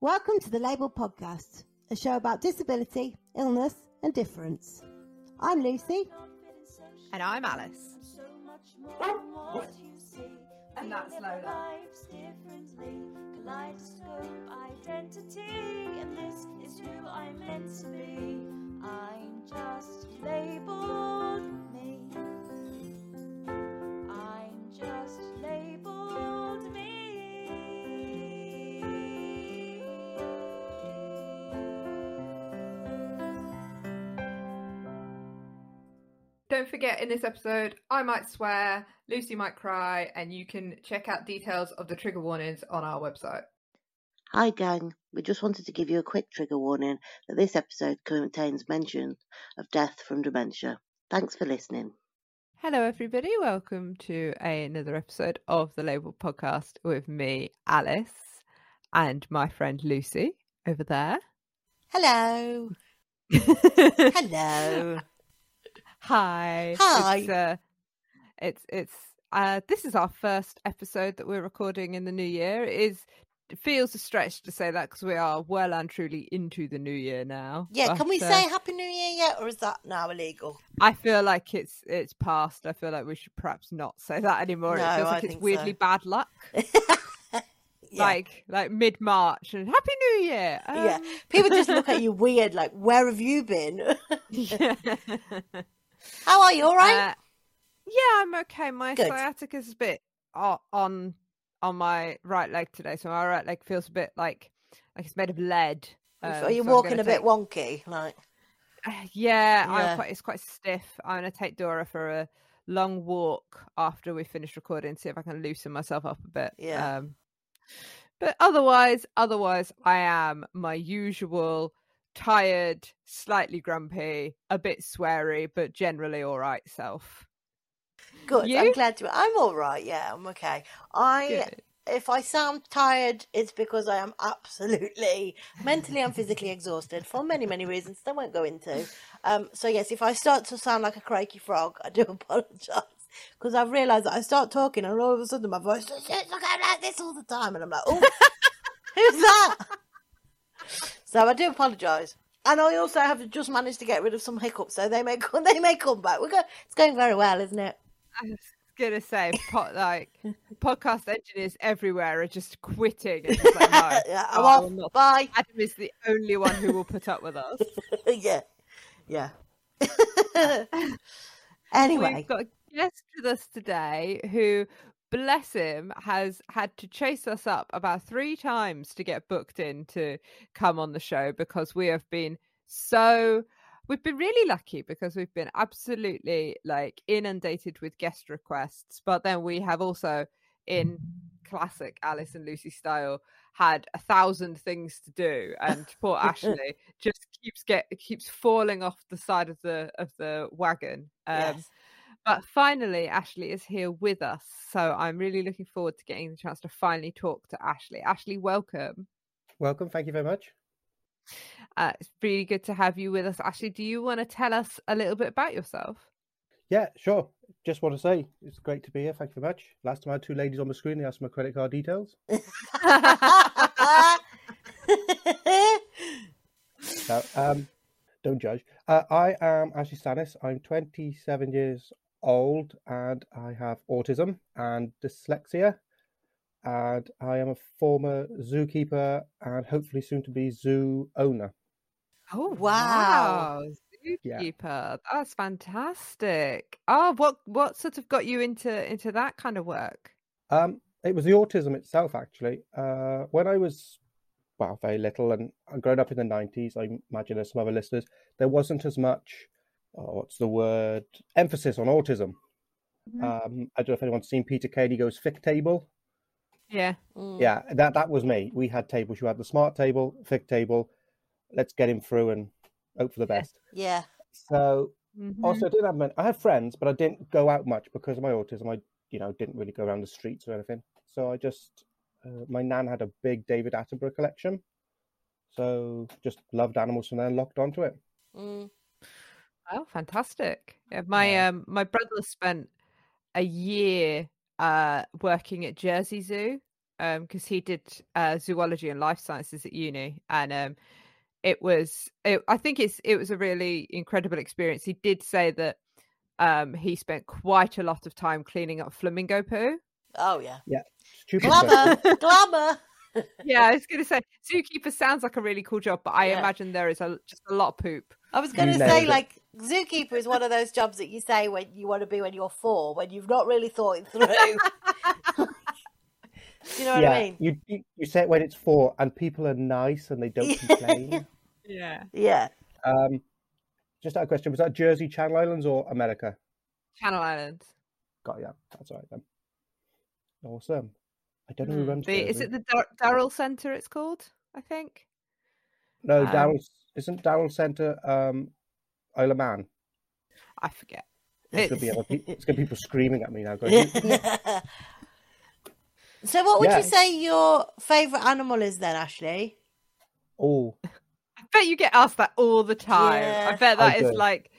Welcome to the Label Podcast, a show about disability, illness, and difference. I'm Lucy. And I'm Alice. And that's Lola. Kaleidoscope identity, and this is who I'm meant to be. I'm just labeled me. I'm just Don't forget, in this episode, I might swear, Lucy might cry, and you can check out details of the trigger warnings on our website. Hi, gang. We just wanted to give you a quick trigger warning that this episode contains mention of death from dementia. Thanks for listening. Hello, everybody. Welcome to another episode of the Label Podcast with me, Alice, and my friend Lucy over there. Hello. Hello. Hi. Hi. It's, uh, it's it's uh, this is our first episode that we're recording in the new year. It is it feels a stretch to say that because we are well and truly into the new year now. Yeah, can we uh, say Happy New Year yet, or is that now illegal? I feel like it's it's past. I feel like we should perhaps not say that anymore. No, it feels I like it's weirdly so. bad luck. Yeah. Like like mid March and Happy New Year. yeah. Um, People just look at you weird, like, where have you been? yeah. How are you? All right? Uh, yeah, I'm okay. My Good. sciatica's a bit on on my right leg today, so my right leg feels a bit like like it's made of lead. Um, are you so walking gonna a bit take- wonky? Like, Uh, yeah, Yeah. I'm quite, it's quite stiff. I'm going to take Dora for a long walk after we finish recording, see if I can loosen myself up a bit. Yeah. Um, but otherwise, otherwise, I am my usual tired, slightly grumpy, a bit sweary, but generally all right self. good. I'm glad to. I'm all right. Yeah, I'm okay. I. Good. If I sound tired, it's because I am absolutely mentally and physically exhausted for many, many reasons that I won't go into. Um, so yes, if I start to sound like a craky frog, I do apologise because I've realised that I start talking and all of a sudden my voice just gets like like this all the time, and I'm like, oh, who's that? So I do apologise. And I also have just managed to get rid of some hiccups, so they may come, they may come back. We're go- it's going very well, isn't it? I was gonna say, po- like podcast engineers everywhere are just quitting. Just like, no, yeah, I'm off. not. Bye. Adam is the only one who will put up with us. yeah, yeah. anyway, We've got a guest with us today who, bless him, has had to chase us up about three times to get booked in to come on the show because we have been so. We've been really lucky because we've been absolutely like inundated with guest requests, but then we have also, in classic Alice and Lucy style, had a thousand things to do, and poor Ashley just keeps get keeps falling off the side of the of the wagon. Um, yes. But finally, Ashley is here with us. So I'm really looking forward to getting the chance to finally talk to Ashley. Ashley, welcome. Welcome. Thank you very much. Uh, it's really good to have you with us. Ashley, do you want to tell us a little bit about yourself? Yeah, sure. Just want to say it's great to be here. Thank you very much. Last time I had two ladies on the screen, they asked my credit card details. So, um, don't judge. Uh, I am Ashley Stanners. I'm 27 years old and I have autism and dyslexia. And I am a former zookeeper and hopefully soon to be zoo owner. Oh Wow. Yeah. Zookeeper. That's fantastic. Oh, what what sort of got you into into that kind of work? Um, it was the autism itself, actually. Uh, when I was, well, very little and I growing up in the 90s, I imagine as some other listeners, there wasn't as much, oh, what's the word, emphasis on autism. Mhm. Um, I don't know if anyone's seen Peter Kay, he goes, Fic table. Yeah. Mm. Yeah, that, that was me. We had tables. You had the smart table, Fic table. Let's get him through and hope for the best. Yeah. So Mhm. also, I didn't have many, I had friends, but I didn't go out much because of my autism. I, you know, didn't really go around the streets or anything. So I just, uh, my nan had a big David Attenborough collection, so just loved animals from there and locked onto it. Mm. Oh, fantastic! Yeah, my Yeah. um my brother spent a year uh working at Jersey Zoo um because he did uh, zoology and life sciences at uni, and um, it was it, I think it's it was a really incredible experience. He did say that um, he spent quite a lot of time cleaning up flamingo poo. Oh yeah. Stupid question. Glamour, glamour. Yeah, I was going to say zookeeper sounds like a really cool job, but I Yeah. imagine there is a just a lot of poop. I was going to say, it. like, zookeeper is one of those jobs that you say when you want to be when you're four, when you've not really thought it through. Do you know what yeah, I mean? you, you you say it when it's four, and people are nice and they don't complain. Yeah, Yeah. um, just a question: Was that Jersey, Channel Islands, or America? Channel Islands. Got ya. That's all right then. Awesome. I don't know who Mm, runs. the- is it the Dar- Durrell Centre? It's called, I think. No, um, Durrell isn't Durrell Centre. Um, Isle of Man. I forget. It's gonna be It's- other pe- it's gonna be people screaming at me now. Going, so, what would Yeah. you say your favourite animal is then, Ashley? oh, I bet you get asked that all the time. I Yeah. bet I that is do. like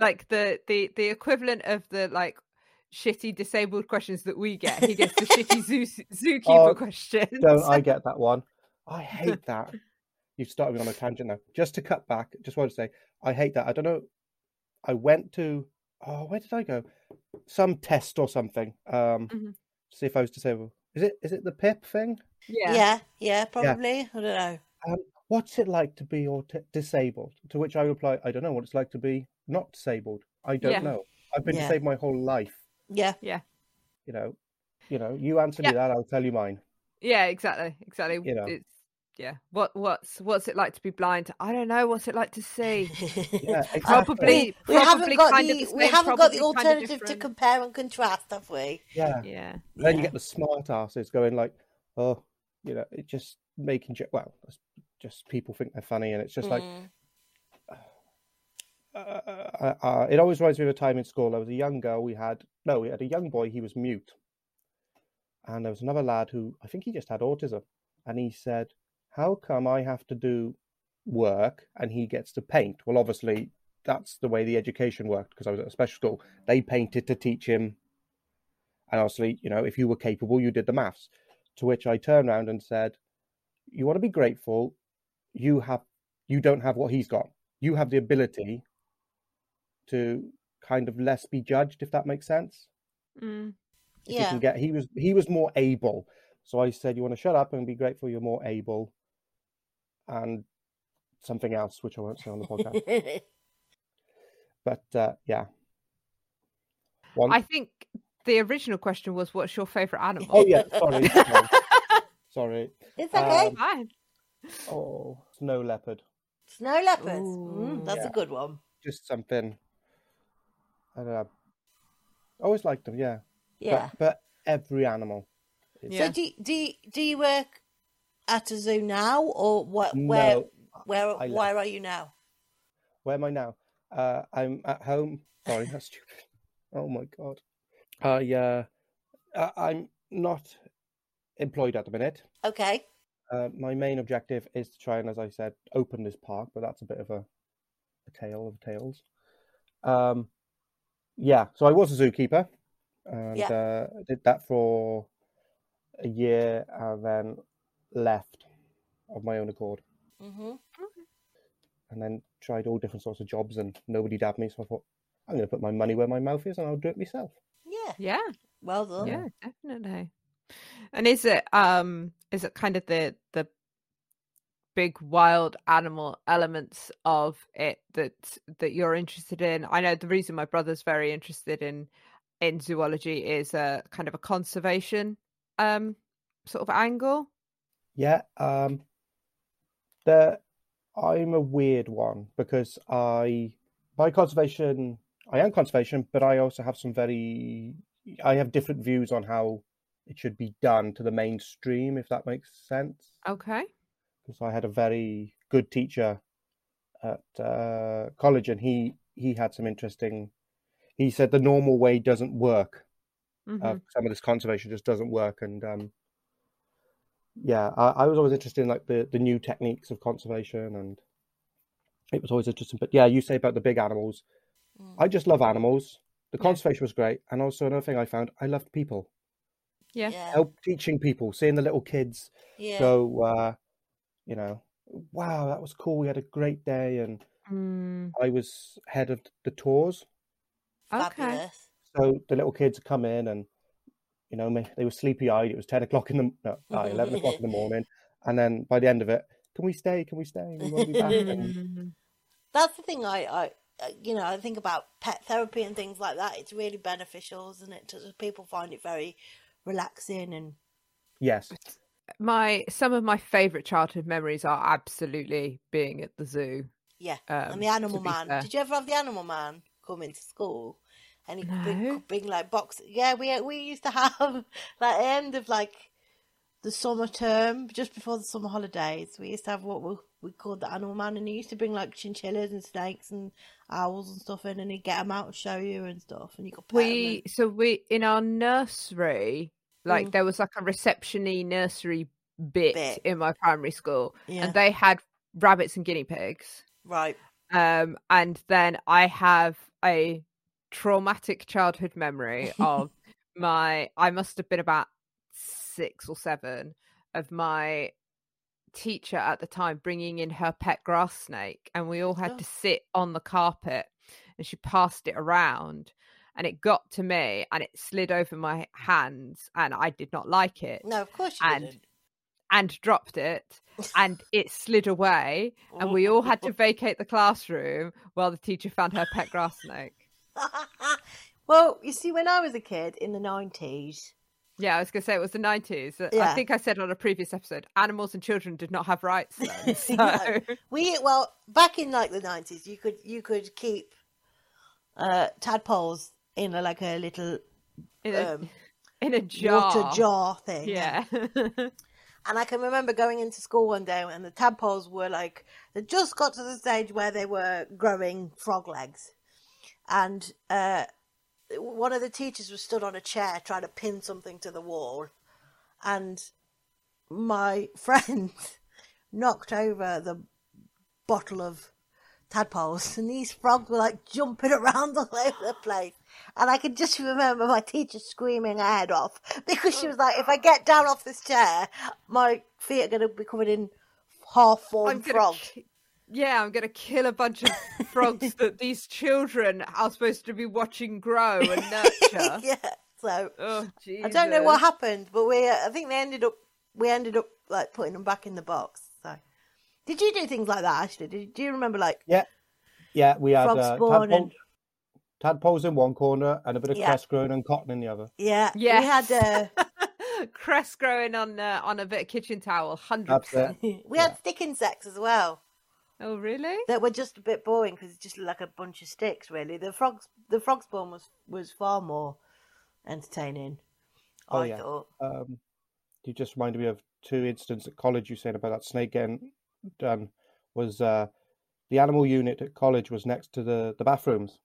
like the the the equivalent of the like shitty disabled questions that we get. He gets the shitty zoo zookeeper Oh, questions. don't I get that one? I hate that. You've started me on a tangent now. Just to cut back, just want to say I hate that. I don't know. I went to oh, where did I go? Some test or something. Um, Mhm. to see if I was disabled. Is it is it the PIP thing? yeah. Yeah, yeah, probably. I don't know. What's it like to be aut- disabled? To which I reply, I don't know what it's like to be not disabled. I don't Yeah. know. I've been Yeah. disabled my whole life. Yeah. Yeah. You know, you know. You answer Yeah. me that, I'll tell you mine. Yeah, exactly, exactly. You know. It's yeah. What what's what's it like to be blind? I don't know. What's it like to see? Yeah, exactly. Probably, we haven't got the, the we haven't got the probably kind of alternative to compare and contrast, have we? Yeah. Yeah, Then you get the smart asses going like, oh, you know, it just making jo- well, just people think they're funny, and it's just like Mm. uh, uh, uh, it always reminds me of a time in school. There was a young girl we had. No, we had a young boy. He was mute, and there was another lad who I think he just had autism, and he said, "How come I have to do work and he gets to paint?" Well, obviously that's the way the education worked because I was at a special school. They painted to teach him, and obviously, you know, if you were capable, you did the maths. To which I turned around and said, "You want to be grateful. You have, you don't have what he's got. You have the ability." to kind of less be judged, if that makes sense. Mm. Yeah. get he was he was more able. So I said, You want to shut up and be grateful you're more able and something else, which I won't say on the podcast. but uh, yeah. One I think the original question was, "What's your favorite animal?" Oh yeah, sorry. sorry. sorry. it's okay. Um, Fine. Oh snow leopard. Snow leopards. Ooh. Mm, that's Yeah. a good one. Just something I don't know. I always liked them, yeah. Yeah. But, but every animal. Yeah. So do do do you work at a zoo now, or what? Where No, where where are you now? Where am I now? Uh, I'm at home. Sorry, that's stupid. Oh my god. I uh, I'm not employed at the minute. Okay. Uh, my main objective is to try and, as I said, open this park, but that's a bit of a, a tale of tales. Um, yeah, so I was a zookeeper, and uh, did that for a year, and then left of my own accord, hmm and then tried all different sorts of jobs, and nobody dabbed me. So I thought, I'm going to put my money where my mouth is, and I'll do it myself. Yeah. Yeah, Well done. yeah, definitely. And is it um is it kind of the the big wild animal elements of it that that you're interested in? I know the reason my brother's very interested in in zoology is a kind of a conservation um sort of angle. Yeah, um, the I'm a weird one because I by conservation I am conservation, but I also have some very I have different views on how it should be done to the mainstream, if that makes sense. Okay. Because I had a very good teacher at uh, college, and he he had some interesting. He said the normal way doesn't work. Mhm. Uh, some of this conservation just doesn't work, and um, yeah, I, I was always interested in like the the new techniques of conservation, and it was always interesting. But yeah, you say about the big animals. Mm. I just love animals. The Yeah. conservation was great, and also another thing I found, I loved people. Yeah. Yeah. help teaching people, seeing the little kids Yeah. go, uh, you know, wow, that was cool. We had a great day, and Mm, I was head of the tours. okay. Fabulous. So the little kids come in, and you know, ma- they were sleepy eyed. It was ten o'clock in the no, uh, eleven o'clock in the morning, and then by the end of it, can we stay? Can we stay? We won't be back. and That's the thing I, I, uh, you know, I think about pet therapy and things like that. It's really beneficial, isn't it? To, people find it very relaxing and yes, my some of my favorite childhood memories are absolutely being at the zoo. yeah. Um, and the animal man. fair. Did you ever have the animal man come into school? And he could bring, No. could bring like boxes. Yeah, we we used to have like end of like the summer term, just before the summer holidays. We used to have what we we called the animal man, and he used to bring like chinchillas and snakes and owls and stuff in, and he'd get them out and show you and stuff, and you could We so we in our nursery, like Mm. there was like a receptiony nursery bit, Bit. in my primary school, and, yeah, and they had rabbits and guinea pigs. right. Um, and then I have a traumatic childhood memory of my. I must have been about six or seven of my teacher at the time bringing in her pet grass snake, and we all had Oh. to sit on the carpet, and she passed it around. And it got to me, and it slid over my hands, and I did not like it, No, of course you And didn't. and dropped it, and it slid away, and we all had to oh. vacate the classroom while the teacher found her pet grass snake. well, you see, when I was a kid in the nineties, Yeah, I was going to say it was the 90s. I think I said on a previous episode, animals and children did not have rights then. So, No. we well back in like the nineties, you could you could keep uh tadpoles in a, like a little in a, um, in a jar. water jar thing. Yeah. And I can remember going into school one day and the tadpoles were like, they just got to the stage where they were growing frog legs. And uh, one of the teachers was stood on a chair trying to pin something to the wall. And my friend knocked over the bottle of tadpoles and these frogs were like jumping around all over the place. And I can just remember my teacher screaming her head off because she was like, if I get down off this chair, my feet are going to be covered in half I'm formed gonna frog. ki- yeah, I'm going to kill a bunch of frogs that these children are supposed to be watching grow and nurture. yeah. So Oh, Jesus. I don't know what happened, but we, uh, I think they ended up, we ended up like putting them back in the box. So did you do things like that, Ashley? Did, do you remember like yeah, yeah? we had frog uh, spawn tadpole, and tadpoles in one corner and a bit of Yeah. cress growing and cotton in the other. yeah, yeah. we had uh, cress growing on uh, on a bit of kitchen towel, hundred percent. it. we had stick insects as well. Oh, really? that were just a bit boring because it's just like a bunch of sticks. Really, the frogs, the frog spawn was was far more entertaining. Oh, I yeah. thought. Um, you just reminded me of two incidents at college. You said about that snake getting done. Was uh, the animal unit at college was next to the the bathrooms,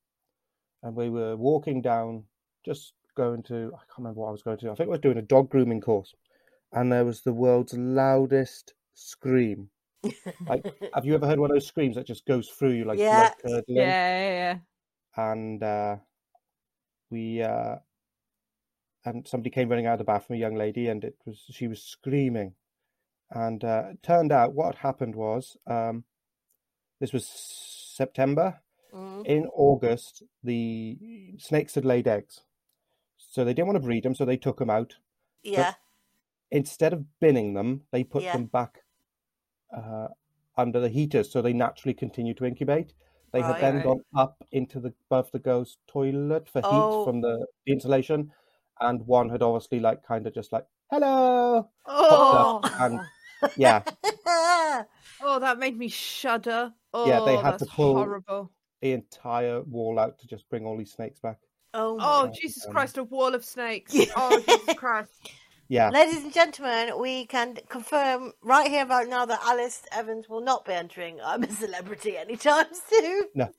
and we were walking down, just going to I can't remember what I was going to. I think we were doing a dog grooming course, and there was the world's loudest scream. Like, have you ever heard one of those screams that just goes through you like Yeah. blood curdling? Yeah, yeah, yeah. and uh, we uh, and somebody came running out of the bathroom, a young lady, and it was she was screaming, and uh, it turned out what happened was um, this was September. Mm. In August, the snakes had laid eggs, so they didn't want to breed them, so they took them out. Yeah, Instead of binning them, they put Yeah. them back uh, under the heaters, so they naturally continue to incubate. They had then gone up into the above the girl's toilet for heat Oh. from the, the insulation, and one had obviously like kind of just like hello, Oh, and- yeah, Oh, that made me shudder. Oh, Yeah, they had to pull- horrible. the entire wall out to just bring all these snakes back. oh, Oh, Jesus Christ, a wall of snakes. Oh, Jesus Christ. Yeah, Ladies and gentlemen, we can confirm right here, right now, that Alice Evans will not be entering I'm a Celebrity anytime soon. No.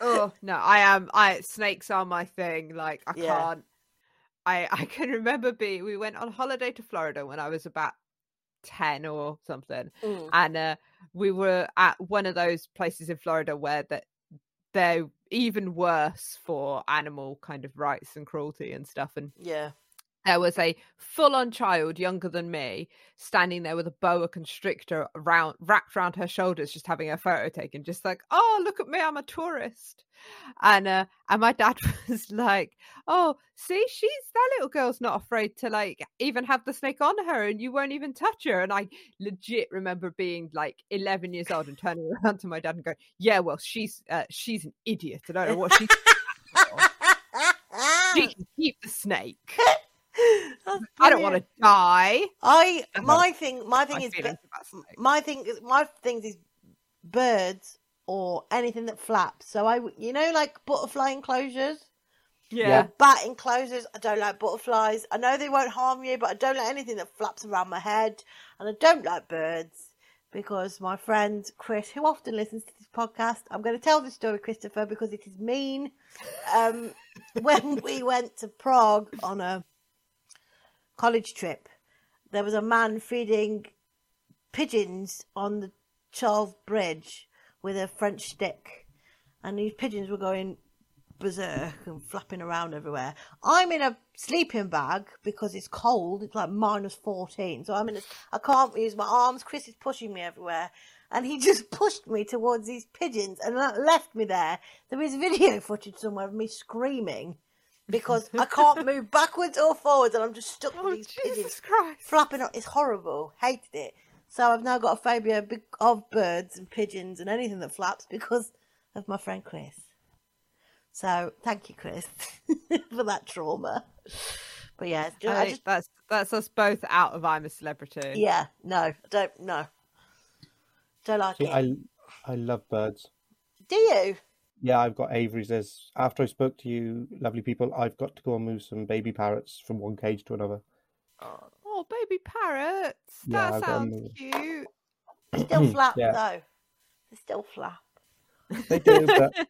Oh, no, I am. I Snakes are my thing. Like, I Yeah. can't. I, I can remember being, we went on holiday to Florida when I was about 10 or something. Mm. and uh, we were at one of those places in Florida where that they're even worse for animal kind of rights and cruelty and stuff. And Yeah. There was a full-on child younger than me standing there with a boa constrictor around wrapped around her shoulders just having a photo taken just like oh look at me i'm a tourist. And uh and my dad was like oh see she's that little girl's not afraid to like even have the snake on her and you won't even touch her. And i legit remember being like 11 years old and turning around to my dad and going yeah well she's uh, she's an idiot. I don't know what she's she can keep the snake I don't want to die. I my thing my thing is my thing my things is birds or anything that flaps. So I you know like butterfly enclosures. Yeah. Or bat enclosures. I don't like butterflies. I know they won't harm you, but I don't like anything that flaps around my head. And I don't like birds because my friend Chris, who often listens to this podcast, I'm going to tell this story, Christopher, because it is mean. Um, when we went to Prague on a college trip, there was a man feeding pigeons on the Charles Bridge with a French stick. And these pigeons were going berserk and flapping around everywhere. I'm in a sleeping bag because it's cold. It's like minus 14. So I'm in a, I can't use my arms. Chris is pushing me everywhere. And he just pushed me towards these pigeons and left me there. There is video footage somewhere of me screaming because I can't move backwards or forwards and I'm just stuck Oh, with these pigeons Jesus Christ. flapping up. It's horrible. Hated it. So I've now got a phobia of birds and pigeons and anything that flaps because of my friend Chris. So thank you, Chris, for that trauma. But yeah, it's I just, I think just that's that's us both out of I'm a Celebrity. yeah, no, I don't no, don't like See, it. I I love birds. Do you? Yeah, I've got aviaries. There's after I spoke to you, lovely people, I've got to go and move some baby parrots from one cage to another. Oh, oh baby parrots. Yeah, that I've sounds cute. They're still flap Yeah. though. They still flap. They do, but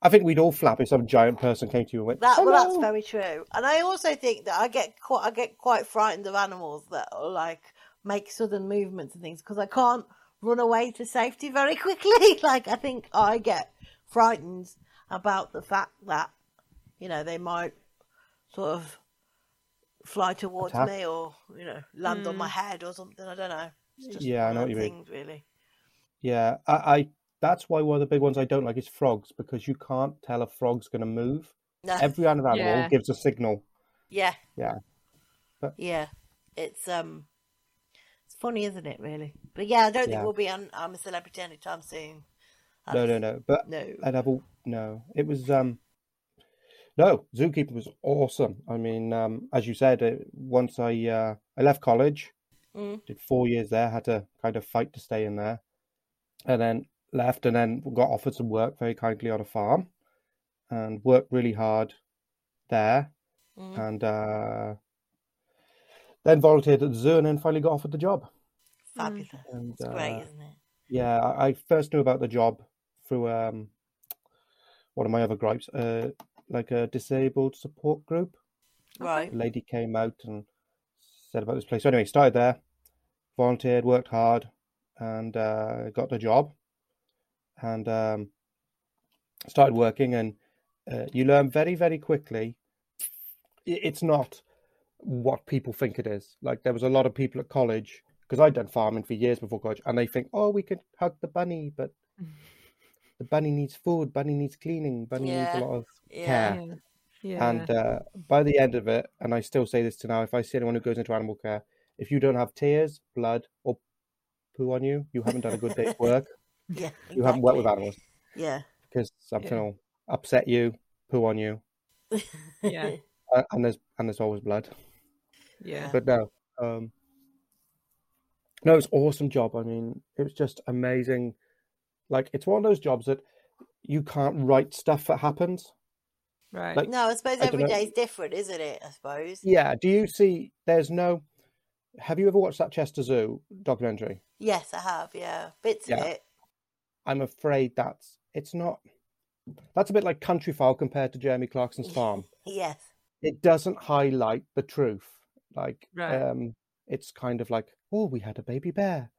I think we'd all flap if some giant person came to you and went, That well, that's very true. And I also think that I get quite I get quite frightened of animals that are like make sudden movements and things because I can't run away to safety very quickly. like I think I get frightened about the fact that you know they might sort of fly towards Attack. me or you know land on my head or something. I don't know. It's just Yeah, I know what you them mean. really. Yeah, I, I that's why one of the big ones I don't like is frogs because you can't tell a frog's going to move. No. Every animal Yeah. gives a signal. Yeah. Yeah. But- Yeah. It's um it's funny, isn't it, really? But yeah, I don't think Yeah. we'll be on I'm a celebrity anytime soon. No, no, no. But No. I'd have all no. It was um no, Zookeeper was awesome. I mean, um, as you said, uh, once I uh, I left college, Mm. did four years there, had to kind of fight to stay in there, and then left, and then got offered some work very kindly on a farm, and worked really hard there, Mm. and uh, then volunteered at the zoo, and then finally got offered the job. Fabulous. And It's great, uh, isn't it? yeah, I, I first knew about the job through um one of my other gripes, uh, like a disabled support group. Right. A lady came out and said about this place. So anyway, started there, volunteered, worked hard, and uh, got the job, and um, started working. And uh, you learn very, very quickly. It's not what people think it is. Like there was a lot of people at college because I'd done farming for years before college, and they think, oh, we could hug the bunny, but the bunny needs food, bunny needs cleaning, bunny needs a lot of Yeah. care. Yeah. Yeah. And uh, by the end of it, and I still say this to now, if I see anyone who goes into animal care, if you don't have tears, blood, or poo on you, you haven't done a good day's work. Yeah. You haven't worked with animals Yeah. because something Yeah. will upset you, poo on you, Yeah. uh, and there's and there's always blood. yeah. But no, um, no, it was an awesome job. I mean, it was just amazing. Like it's one of those jobs that you can't write stuff that happens. Right. like- No, I suppose I don't every know. day's different, isn't it? I suppose. Yeah. Do you see? There's no. Have you ever watched that Chester Zoo documentary? Yes, I have. Yeah, bits of it. I'm afraid that's it's not. That's a bit like Countryfile compared to Jeremy Clarkson's Farm. Yes. It doesn't highlight the truth. Like, Right. um, it's kind of like, oh, we had a baby bear.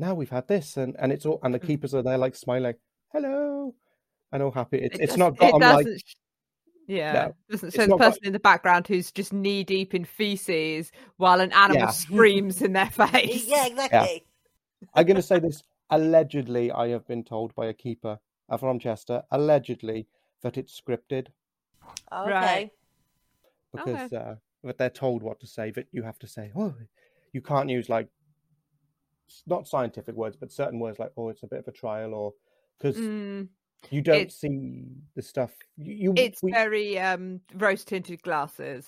Now we've had this, and and it's all, and the Mm. keepers are there like smiling, hello, and all happy. It's It it's not got It 'em doesn't. like Yeah. No, it's so the not got- person in the background who's just knee deep in feces while an animal Yeah. screams in their face. Yeah, exactly. I'm going to say this. Allegedly, I have been told by a keeper uh, from Chester, allegedly, that it's scripted Okay. Right. because uh, that they're told what to say. That you have to say, oh, you can't use like s- not scientific words, but certain words like, oh, it's a bit of a trial, or because Mm, you don't see the stuff. You, you it's we, very um rose tinted glasses.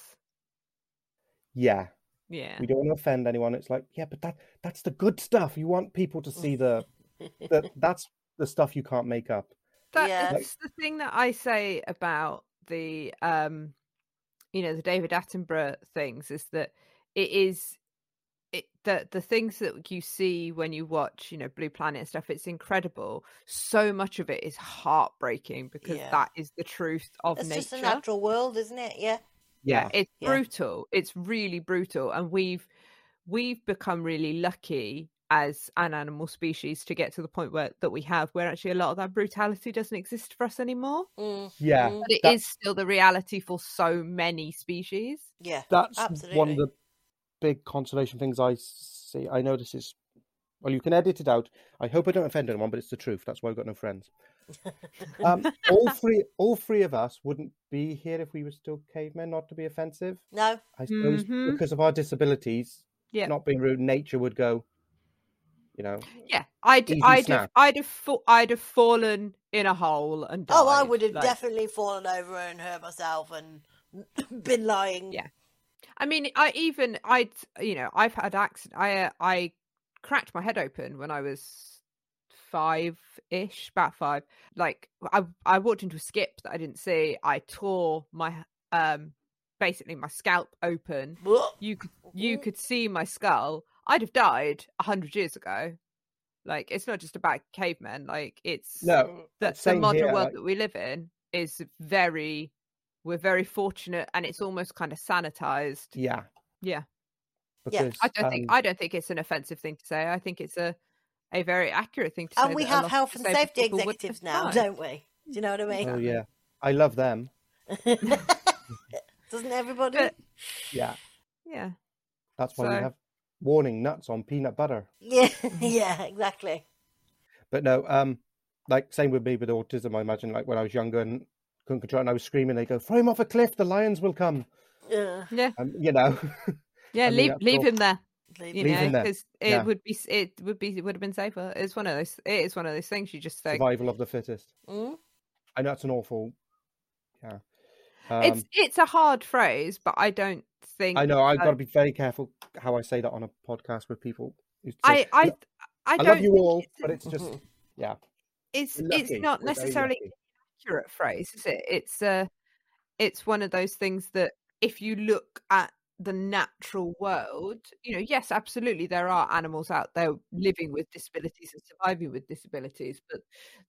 yeah. Yeah. We don't want to offend anyone. It's like, yeah, but that that's the good stuff. You want people to see the that that's the stuff you can't make up. That, Yeah. That's the thing that I say about the um you know the David Attenborough things is that it is it the the things that you see when you watch you know Blue Planet and stuff it's incredible so much of it is heartbreaking because Yeah. that is the truth of It's nature it's just a natural world, isn't it? Yeah. yeah, it's Yeah. brutal it's really brutal and we've we've become really lucky as an animal species to get to the point where that we have where actually a lot of that brutality doesn't exist for us anymore Mm, Yeah, mm, but it is that- still the reality for so many species yeah. that's Absolutely. one of the big consolation things I see. I know this is well, you can edit it out. I hope I don't offend anyone, but it's the truth. That's why I've got no friends. Um, all three, all three of us wouldn't be here if we were still cavemen. Not to be offensive, No. I suppose, Mhm. because of our disabilities. Yeah. Not being rude, nature would go. You know, yeah i'd Easy i'd have, i'd have fa- i'd have fallen in a hole and died. Oh, I would have like- definitely fallen over and hurt myself and been lying. Yeah. I mean, I even I'd you know I've had accident. I uh, I cracked my head open when I was five ish, about five. Like I I walked into a skip that I didn't see. I tore my um basically my scalp open. You could you could see my skull. I'd have died a hundred years ago. Like it's not just about cavemen. Like it's no, the, the modern here, world like- that we live in is very we're very fortunate and it's almost kind of sanitized yeah, yeah Yeah, i don't think um, i don't think it's an offensive thing to say i think it's a a very accurate thing to say And we have health and safety people executives now, died. don't we? Do you know what I mean? Oh yeah, I love them. Doesn't everybody? But- Yeah, yeah that's why we have warning nuts on peanut butter. Yeah, yeah, exactly. But no, um, like same with me with autism. I imagine like when I was younger and couldn't control, it and I was screaming, they go, "Throw him off a cliff! The lions will come!" Yeah Um, you know, yeah I leave leave all- him there leave you it know him there, because it yeah. would be it would be it would have been safer it's one of those it is one of those things you just think survival of the fittest. Mm? I know that's an awful. Yeah, it's um, it's a hard phrase but i don't think I know. I've uh, got to be very careful how I say that on a podcast with people. who say, i i i, I don't love you all, it's- but it's just Mhm. yeah. it's it's not necessarily lucky. Accurate phrase, is it? It's uh it's one of those things that if you look at the natural world, you know, yes, absolutely there are animals out there living with disabilities and surviving with disabilities, but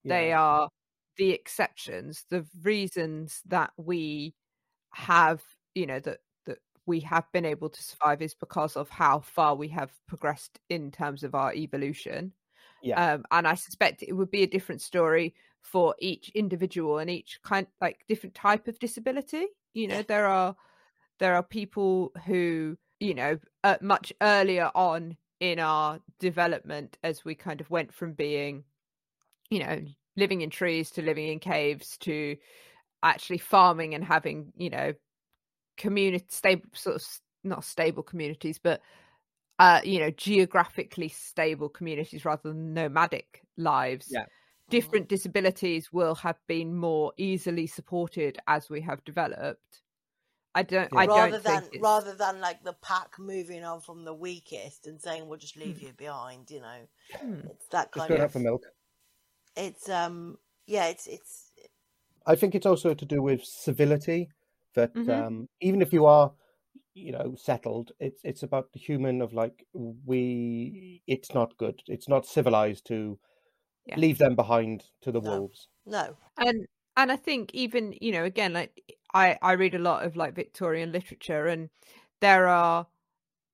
they are the exceptions. The reasons that we have, you know, that that we have been able to survive is because of how far we have progressed in terms of our evolution. Yeah. Um, and I suspect it would be a different story for each individual and each kind like different type of disability. You know, there are there are people who, you know, uh, much earlier on in our development as we kind of went from being, you know, living in trees to living in caves to actually farming and having, you know, community stable sort of not stable communities, but uh, you know, geographically stable communities rather than nomadic lives. Yeah. Different disabilities will have been more easily supported as we have developed. I don't. Yeah. I rather don't than think rather than like the pack moving on from the weakest and saying we'll just leave Hmm. you behind. You know, Hmm. it's that Just kind going of. out for milk. It's um, yeah, it's it's I think it's also to do with civility that Mhm. um, even if you are, you know, settled, it's it's about the human of like we. It's not good. It's not civilized to Yeah. leave them behind to the No. wolves. no. and and I think even you know again like I I read a lot of like Victorian literature and there are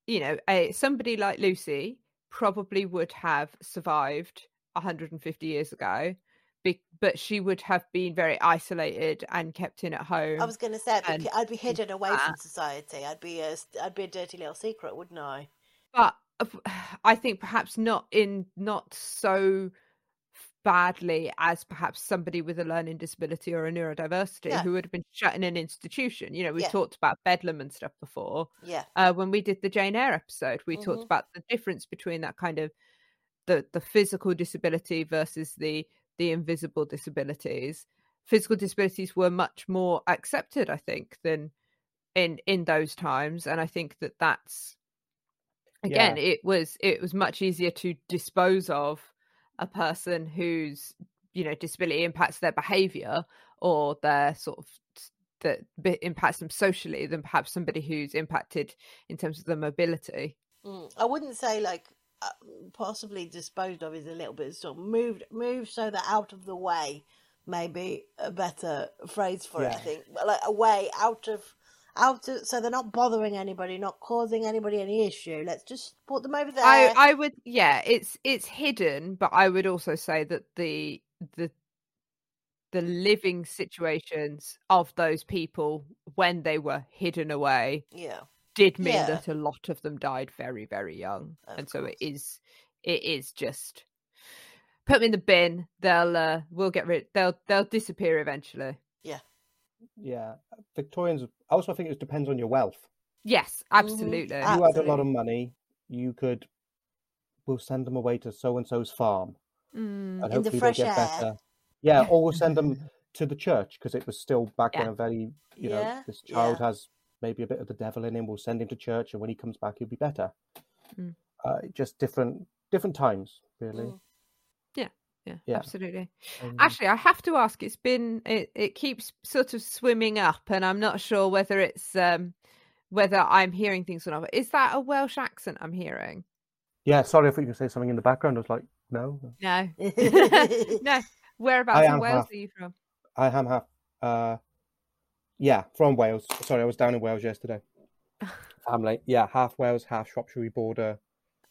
you know a somebody like Lucy probably would have survived 150 years ago be, but she would have been very isolated and kept in at home. I was going to say I'd be, and I'd be hidden away from society. I'd be a I'd be a dirty little secret, wouldn't I? but of- uh, I think perhaps not in not so badly as perhaps somebody with a learning disability or a neurodiversity No. who would have been shut in an institution. You know, we've Yeah. talked about Bedlam and stuff before. Yeah. Uh, when we did the Jane Eyre episode, we Mhm. talked about the difference between that kind of the the physical disability versus the the invisible disabilities. Physical disabilities were much more accepted, I think, than in in those times, and I think that that's again Yeah. it was it was much easier to dispose of a person whose you know disability impacts their behavior or their sort of that impacts them socially than perhaps somebody who's impacted in terms of their mobility Mm, I wouldn't say like uh, possibly disposed of is a little bit sort of moved moved so that out of the way maybe a better phrase for it. I think like a way out of out of so they're not bothering anybody, not causing anybody any issue. Let's just put them over there. i i would yeah it's it's hidden but i would also say that the the the living situations of those people when they were hidden away yeah, did mean Yeah. that a lot of them died very very young Of and so it is it is just put them in the bin they'll uh we'll get rid they'll they'll disappear eventually Yeah, Victorians. I also think it depends on your wealth. yes absolutely Ah, you had a lot of money, you could. We'll send them away to so and so's farm, Mm, and In the fresh they'll get air. better. Yeah, or we'll send them to the church because it was still back Yeah. then a very, you know, Yeah, this child yeah. has maybe a bit of the devil in him. We'll send him to church, and when he comes back, he'll be better. Mm. Uh, just different, different times, really. Mm. Yeah yeah. absolutely Um, actually i have to ask it's been it, it keeps sort of swimming up and i'm not sure whether it's um whether i'm hearing things or not is that a welsh accent i'm hearing yeah, sorry if you could say something in the background. I was like, no, no no whereabouts in wales half- are you from I am half. Uh, yeah, from Wales. Sorry, I was down in Wales yesterday. Family, yeah, half Wales, half Shropshire border.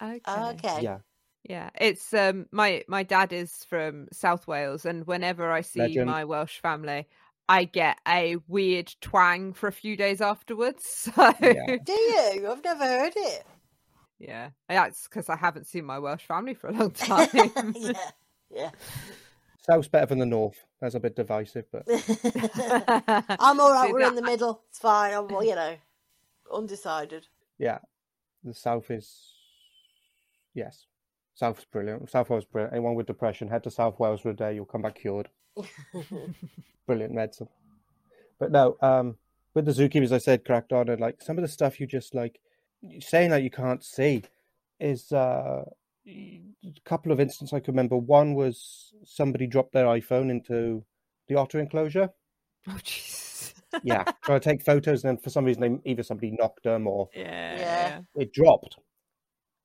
okay okay. Yeah, Yeah, it's um my my dad is from South Wales, and whenever I see Legend. my Welsh family, I get a weird twang for a few days afterwards. So Yeah. Do you? I've never heard it. yeah, that's because I haven't seen my Welsh family for a long time. yeah, yeah. South's better than the North. That's a bit divisive, but I'm all right. See, We're in the middle. It's fine. I'm, you know, undecided. yeah, the South is yes, South's brilliant. South Wales brilliant. Anyone with depression, head to South Wales for a day. You'll come back cured. Brilliant medicine. But no, um, with the zookeepers, I said cracked on, and like some of the stuff you just like saying that you can't see is uh, a couple of instances I can remember. One was somebody dropped their iPhone into the otter enclosure. oh Jesus! Yeah, trying to take photos, and then for some reason, they, either somebody knocked them or yeah, Yeah. it dropped.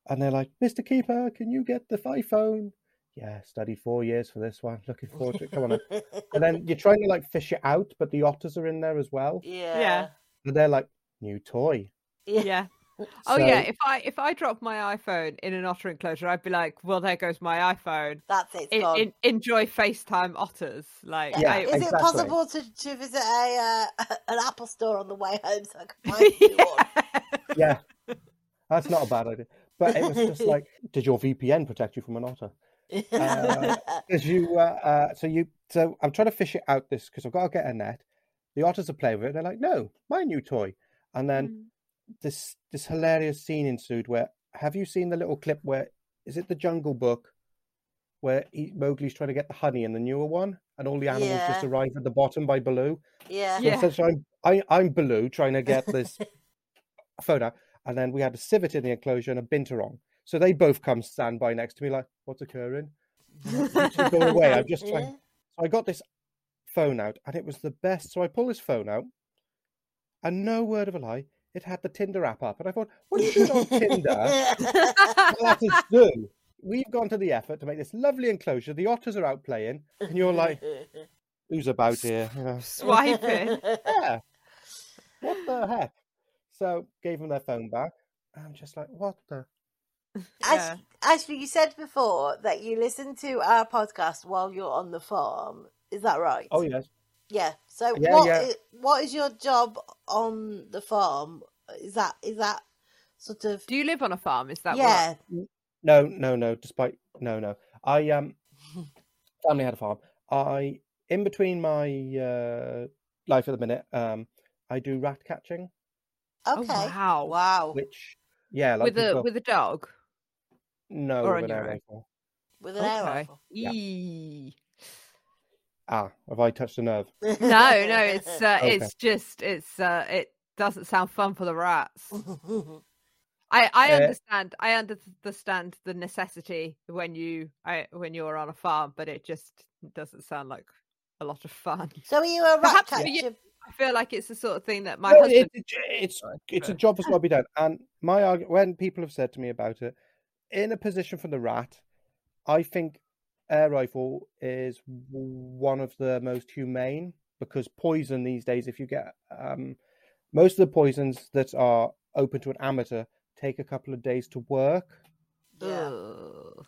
And they're like, Mr. Keeper, can you get the iPhone? Yeah, studied four years for this one. Looking forward to it. Come on. And then you're trying to like fish it out, but the otters are in there as well. yeah. And they're like, new toy. yeah. Oh yeah, if I if I drop my iPhone in an otter enclosure, I'd be like, well, there goes my iPhone. That's it. It's En- gone. enjoy FaceTime otters. Like, Yeah, I, Is it possible to, to visit a uh, an Apple store on the way home so I can find you one? Yeah. That's not a bad idea. But it was just like, did your VPN protect you from an otter? Uh, Because you, uh, uh, so you, so I'm trying to fish it out this because I've got to get a net. The otters are playing with it. They're like, no, my new toy. And then Mm. this this hilarious scene ensued where have you seen the little clip where is it the Jungle Book where he, Mowgli's trying to get the honey in the newer one and all the animals just arrive at the bottom by Baloo. yeah. So Yeah. essentially, I'm I, I'm Baloo trying to get this photo, and then we had a civet in the enclosure and a binturong. So they both come stand by next to me like, "What's occurring?" Literally go away. I'm just trying. So I got this phone out, and it was the best. So I pull this phone out, and no word of a lie, it had the Tinder app up, and I thought, "What are you doing on Tinder?" That is do. We've gone to the effort to make this lovely enclosure. The otters are out playing, and you're like, "Who's about here?" You know, swiping. yeah. What the heck? So gave them their phone back. I'm just like, what the? Yeah. Ash- Ashley, you said before that you listen to our podcast while you're on the farm. Is that right? Oh yes. Yeah. So Yeah, what yeah. i- what is your job on the farm? Is that is that sort of Do you live on a farm? Is that what? yeah? No, no, no. Despite no, no. I um, family had a farm. I in between my uh life at the minute, um, I do rat catching, Oh, Okay. wow. Wow. which yeah, like with a people- with a dog. no or with on an your air rifle. With an air rifle. Yeah. Eee. Ah, have I touched a nerve? No, no, it's uh, Okay. it's just it's uh, it doesn't sound fun for the rats. I I Uh, understand I understand the necessity when you I, when you're on a farm, but it just doesn't sound like a lot of fun. so are you a rat Perhaps for you- catcher? I feel like it's the sort of thing that my No, husband. it- it- it's Sorry, it's a job that's got to be done. And my argu- when people have said to me about it, in a position for the rat, I think air rifle is one of the most humane because poison these days, if you get um, most of the poisons that are open to an amateur take a couple of days to work. Yeah. Ugh.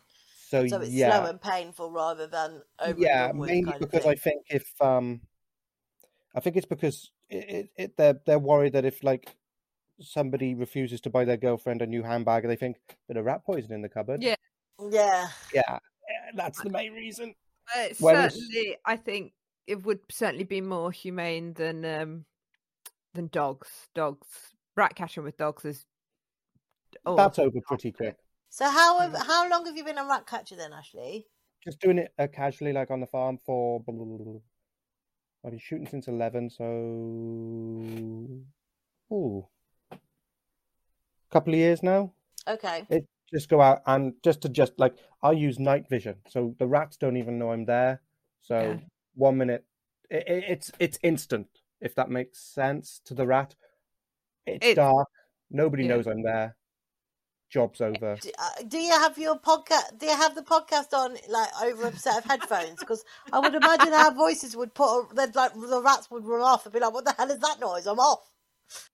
So, So it's yeah, slow and painful rather than over yeah, and done with mainly kind of because I think if um, I think it's because it, it, it they're they're worried that if like somebody refuses to buy their girlfriend a new handbag, they think bit of rat poison in the cupboard. Yeah. Yeah. yeah, yeah, that's the main reason. Uh, Whereas- certainly, I think it would certainly be more humane than um than dogs. Dogs, rat catching with dogs is. Oh, That's over pretty quick. So how have, how long have you been a rat catcher then, Ashley? Just doing it uh, casually, like on the farm for. I've been shooting since eleven, so ooh, couple of years now. Okay. it just go out and just to just like I use night vision, so the rats don't even know I'm there. So Yeah. one minute, it, it, it's it's instant. If that makes sense to the rat, it's It- dark. Nobody yeah. knows I'm there. Job's over. Do, uh, do you have your podcast? Do you have the podcast on like over a set of headphones? Because I would imagine our voices would put a, they'd like the rats would run off and be like, "What the hell is that noise? I'm off."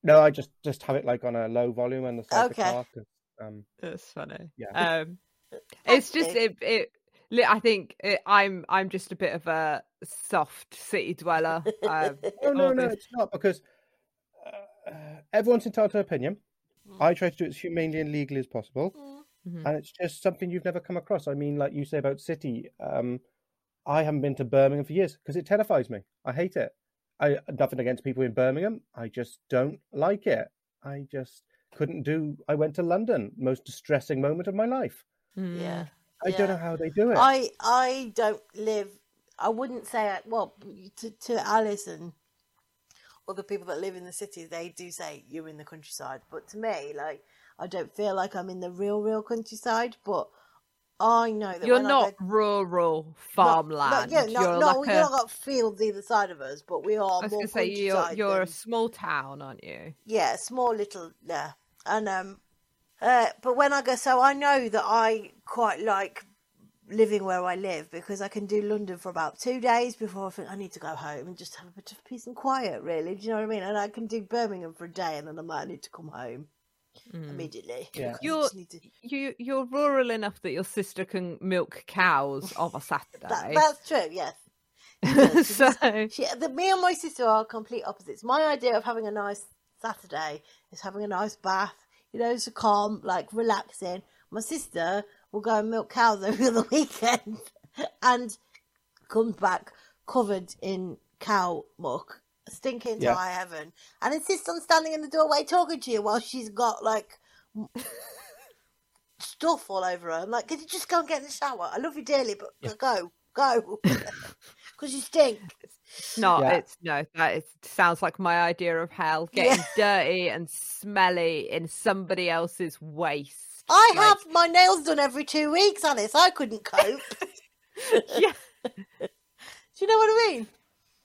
No, I just just have it like on a low volume on the side of the Okay. car. 'cause, um, That's funny. Yeah. Um, it's just it. it I think it, I'm I'm just a bit of a soft city dweller. Um, no, no, no, this- it's not because uh, uh, everyone's entitled to opinion. Mm. I try to do it as humanely and legally as possible. Mhm. and it's just something you've never come across. I mean, like you say about City, um, I haven't been to Birmingham for years because it terrifies me. I hate it. I nothing against people in Birmingham. I just don't like it. I just couldn't do. I went to London, most distressing moment of my life. Mm. Yeah. I don't know how they do it. I I don't live. I wouldn't say well to to Alice and other people that live in the city. They do say you're in the countryside, but to me, like I don't feel like I'm in the real real countryside. But I know that You're not go- rural not- farmland. Not, yeah, no, you're no, like a, not got fields either side of us, but we are I was more going to say you're you're a small town, aren't you? yeah, small little yeah, and um, uh, but when I go, so I know that I quite like living where I live because I can do London for about two days before I think I need to go home and just have a bit of peace and quiet. Really, do you know what I mean? And I can do Birmingham for a day, and then I might need to come home Mm. immediately. Yeah. You're- to- You you're rural enough that your sister can milk cows of a that, Saturday. that's true. Yes. Yes, so She, the, me and my sister are complete opposites. My idea of having a nice Saturday is having a nice bath, you know, so calm, like relaxing. My sister will go and milk cows over the weekend and comes back covered in cow muck, stinking to Yeah. high heaven, and insists on standing in the doorway talking to you while she's got like stuff all over her. I'm like, could you just go and get in the shower? I love you dearly, but go, go, because you stink. it's not. Yeah. It's no. That is, sounds like my idea of hell. Yeah. Getting dirty and smelly in somebody else's waste. I Like- have my nails done every two weeks, Alice. I couldn't cope. yeah. Do you know what I mean?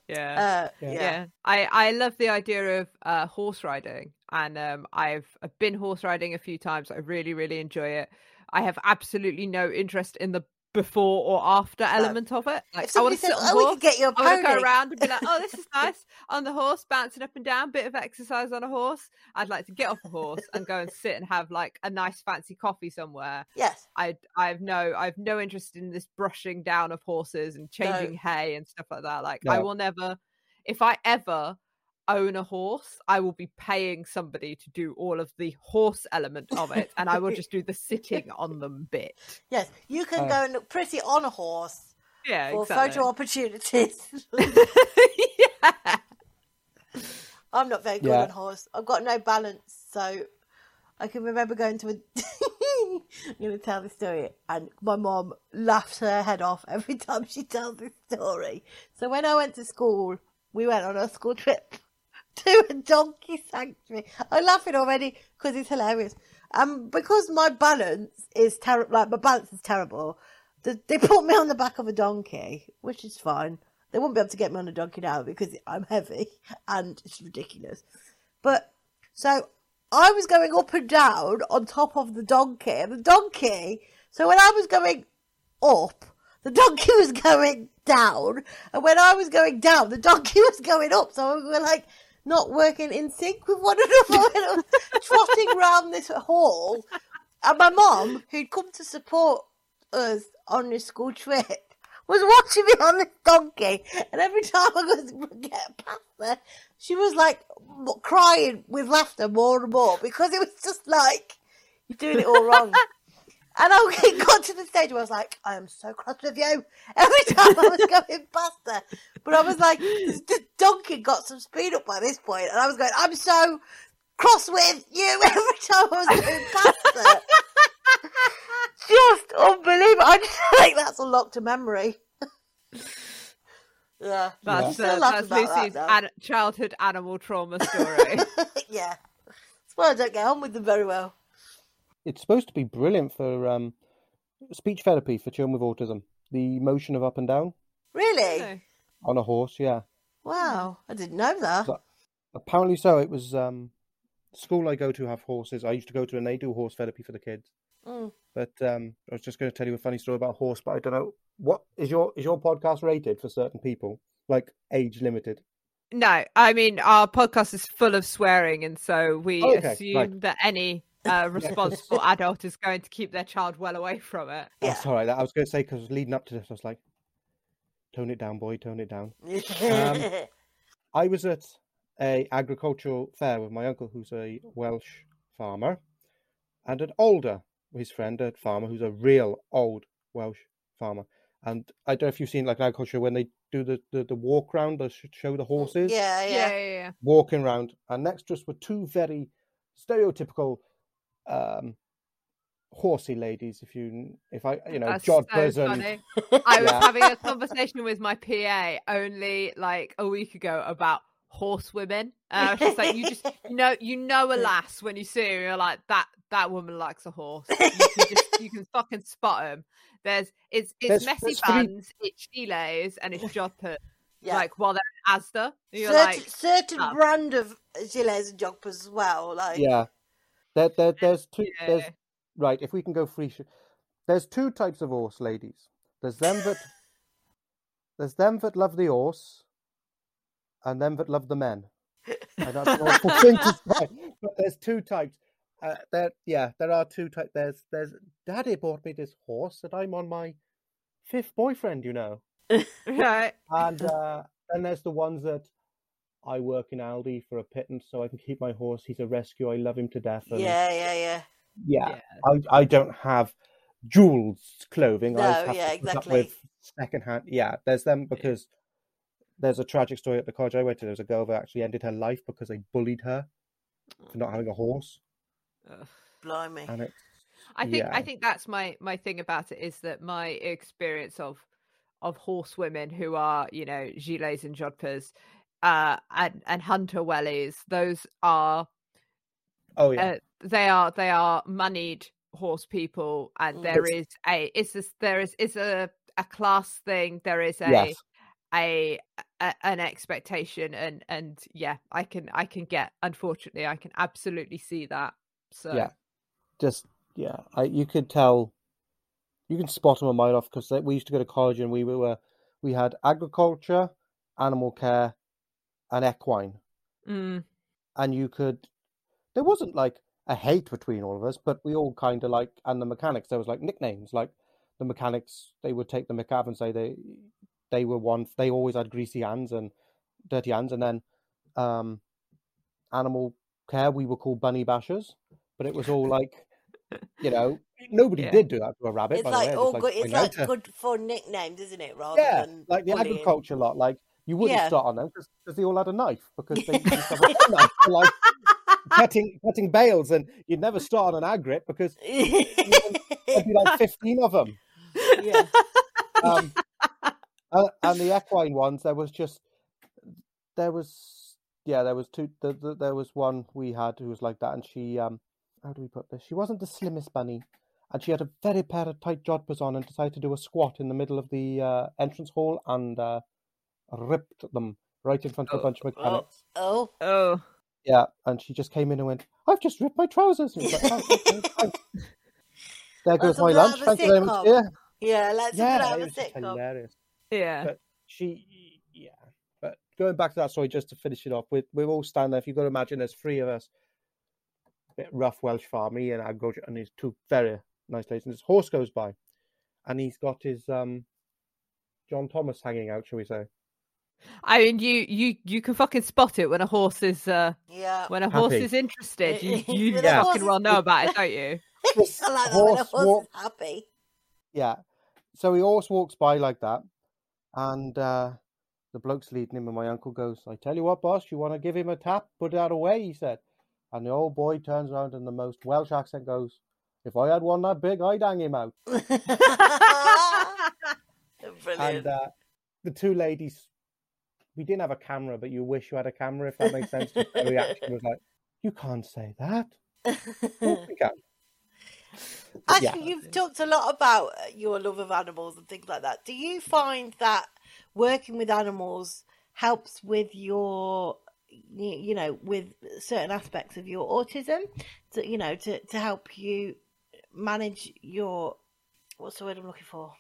Yeah. Uh, Yeah. yeah. yeah i i love the idea of uh horse riding and um i've i've been horse riding a few times i really really enjoy it i have absolutely no interest in the before or after element of it. Like If I want somebody to says, sit on "Oh, we horse. could get you a I want to go around and be like, "Oh, this is nice on the horse, bouncing up and down, bit of exercise on a horse." I'd like to get off a horse and go and sit and have like a nice fancy coffee somewhere. yes, I I have no I have no interest in this brushing down of horses and changing hay and stuff like that. Like I will never, if I ever own a horse, I will be paying somebody to do all of the horse element of it, and I will just do the sitting on them bit. yes, you can Uh, go and look pretty on a horse Yeah, for exactly. photo opportunities. yeah. I'm not very good Yeah. on horse. I've got no balance, so I can remember going to a. I'm going to tell the story, and my mom laughs her head off every time she tells this story. So when I went to school, we went on a school trip to a donkey sanctuary. I'm laughing already because it's hilarious. Um, because my balance is terrible. Like my balance is terrible. The, they put me on the back of a donkey, which is fine. They won't be able to get me on a donkey now because I'm heavy and it's ridiculous. But so I was going up and down on top of the donkey, and the donkey. So when I was going up, the donkey was going down, and when I was going down, the donkey was going up. So we were like not working in sync with one another. trotting round this hall, and my mom, who'd come to support us on this school trip, was watching me on this donkey, and every time I was get past her, she was like crying with laughter more and more because it was just like you're doing it all wrong. And I it got to the stage where I was like, I am so cross with you. Every time I was going past her. But I was like, the donkey got some speed up by this point, and I was going, I'm so cross with you every time I was going past her. Just unbelievable. I just think that's unlocked a memory. yeah. That's, Still uh, that's about that, Lucy's an- childhood animal trauma story. yeah. That's why I don't get on with them very well. It's supposed to be brilliant for um, speech therapy for children with autism. The motion of up and down Really? No. on a horse, yeah. Wow. I didn't know that. So- Apparently so. It was um, school I go to have horses. I used to go to and they do horse therapy for the kids. Mm. But um, I was just going to tell you a funny story about a horse, but I don't know what is your is your podcast rated for certain people, like age limited. No, I mean our podcast is full of swearing, and so we Oh, okay, assume right. that any uh, responsible adult is going to keep their child well away from it. Yeah. That's all right. I was going to say because leading up to this, I was like, tone it down, boy, tone it down. I was at a agricultural fair with my uncle, who's a Welsh farmer, and an older his friend, a farmer who's a real old Welsh farmer. And I don't know if you've seen like agriculture when they do the, the, the walk round, they show the horses yeah, Yeah, yeah. yeah, yeah. walking around. And next to us were two very stereotypical um, horsey ladies. If you, if I, you know, That's jodhpurs so and. I was Yeah. having a conversation with my PA only like a week ago about horsewomen. And I was just like, you just you know, you know a lass when you see her, you're like that. That woman likes a horse. You can just you can fucking spot them. There's it's it's There's- messy there's three- buns, it's gilets, and it's jodhpurs. yeah. Like while they're in Asda, you're certain like, certain oh. brand of gilets and jodhpurs as well. Like, yeah, there, there, there's two. There's right. If we can go free, sh- there's two types of horse ladies. There's them that there's them that love the horse, and them that love the men. I don't know awful thing to say, but there's two types. Uh, there, yeah, there are two types. There's, there's. Daddy bought me this horse, and I'm on my fifth boyfriend, you know. right. And uh, then there's the ones that I work in Aldi for a pittance, so I can keep my horse. He's a rescue. I love him to death. And yeah, yeah, yeah. yeah, Yeah. I, I don't have Joules clothing. I No, have yeah, to put up exactly. with secondhand. Yeah, there's them because there's a tragic story at the college I went to. There was a girl that actually ended her life because they bullied her for not having a horse, Ugh. Blimey. and it. I think I think that's my my thing about it is that my experience of of horsewomen who are you know gilets and jodhpurs uh and and hunter wellies those are Oh yeah, uh, they are they are moneyed horse people and there is a it's this there is is a a class thing there is a yes, a, a an expectation and and yeah i can i can get unfortunately i can absolutely see that so Yeah. just yeah. I you could tell you can spot them a mile off because we used to go to college and we were we had agriculture, animal care, and equine, Mm. and you could. There wasn't like a hate between all of us, but we all kind of like, and the mechanics. There was like nicknames, like the mechanics. They would take the McAv and say they they were one. They always had greasy hands and dirty hands, and then um, animal care we were called bunny bashers, but it was all like, you know, nobody Yeah. did do that to a rabbit. It's by the way, like all just good. to It's like good for nicknames, isn't it? Rather yeah, than like the bullying. agriculture lot. Like you wouldn't Yeah. start on them because they all had a knife because they have a knife for, like cutting cutting bales, and you'd never start on an agrit because there'd be like fifteen of them. yeah. Um, and, and the equine ones, there was just there was yeah, there was two. The, the, there was one we had who was like that, and she um, how do we put this? She wasn't the slimmest bunny, and she had a very pair of tight jodhpurs on, and decided to do a squat in the middle of the uh, entrance hall and uh, ripped them right in front of a Oh, bunch of mechanics. Oh, Oh, Yeah, and she just came in and went, "I've just ripped my trousers." And was like, "Oh, okay, there goes my lunch. Thank you very much. Yeah, yeah. Let's yeah, yeah, it a was sitcom. hilarious. yeah. But she, yeah. But going back to that story, just to finish it off, we're, we're all standing there. If you've got to imagine, there's three of us, bit rough Welsh farm, me and agriculture, and these two very nice ladies. And this horse goes by, and he's got his um, John Thomas hanging out, shall we say? I mean, you you you can fucking spot it when a horse is uh Yeah. when a horse is interested. You you When a fucking horse well know about it, don't you? This I like that when a horse horse walk- is happy. Yeah. So he horse walks by like that, and uh, the bloke's leading him, and my uncle goes, "I tell you what, boss, you want to give him a tap, put it out away," he said. And the old boy turns around in the most Welsh accent goes, "If I had one that big, I'd hang him out." Brilliant. And uh, the two ladies, we didn't have a camera, but you wish you had a camera, if that makes sense. The reaction was like, "You can't say that." Of course we can. But yeah. You've talked a lot about uh, your love of animals and things like that. Do you find that working with animals helps with your, you know, with certain aspects of your autism? To, you know, to, to help you manage your, what's the word I'm looking for?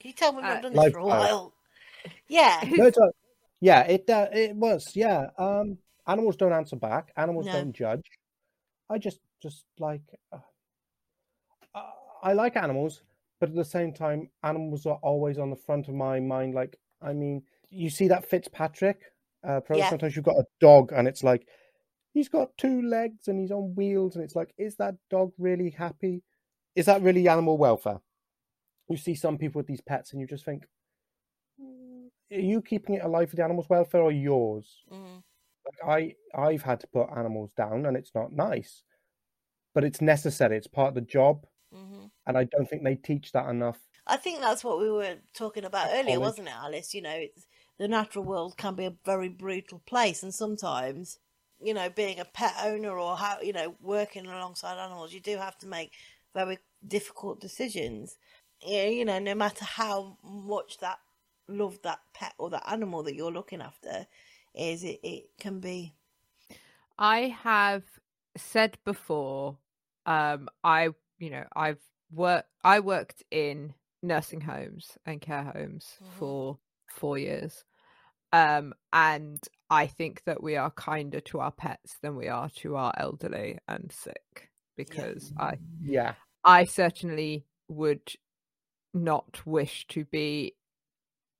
Can you tell me? I've Uh, done this for a lifestyle. while. Yeah. No, it's a- yeah, it uh, it was. Yeah, um, animals don't answer back. Animals No. don't judge. I just just like uh, uh, I like animals, but at the same time, animals are always on the front of my mind. Like, I mean, you see that Fitzpatrick. Uh, Yeah. Sometimes you've got a dog, and it's like he's got two legs and he's on wheels, and it's like, is that dog really happy? Is that really animal welfare? You see some people with these pets, and you just think, "Mm, are you keeping it alive for the animal's welfare or yours? Mm. Like I, I've had to put animals down, and it's not nice, but it's necessary. It's part of the job, hmm and I don't think they teach that enough. I think that's what we were talking about earlier, college. wasn't it, Alice? You know, it's, the natural world can be a very brutal place, and sometimes, you know, being a pet owner or how you know working alongside animals, you do have to make very difficult decisions. Yeah, you know, no matter how much that love that pet or that animal that you're looking after is, it it can be. I have said before, um, I you know I've worked I worked in nursing homes and care homes Mhm. for four years, um, and I think that we are kinder to our pets than we are to our elderly and sick because I Yeah, I certainly would not wish to be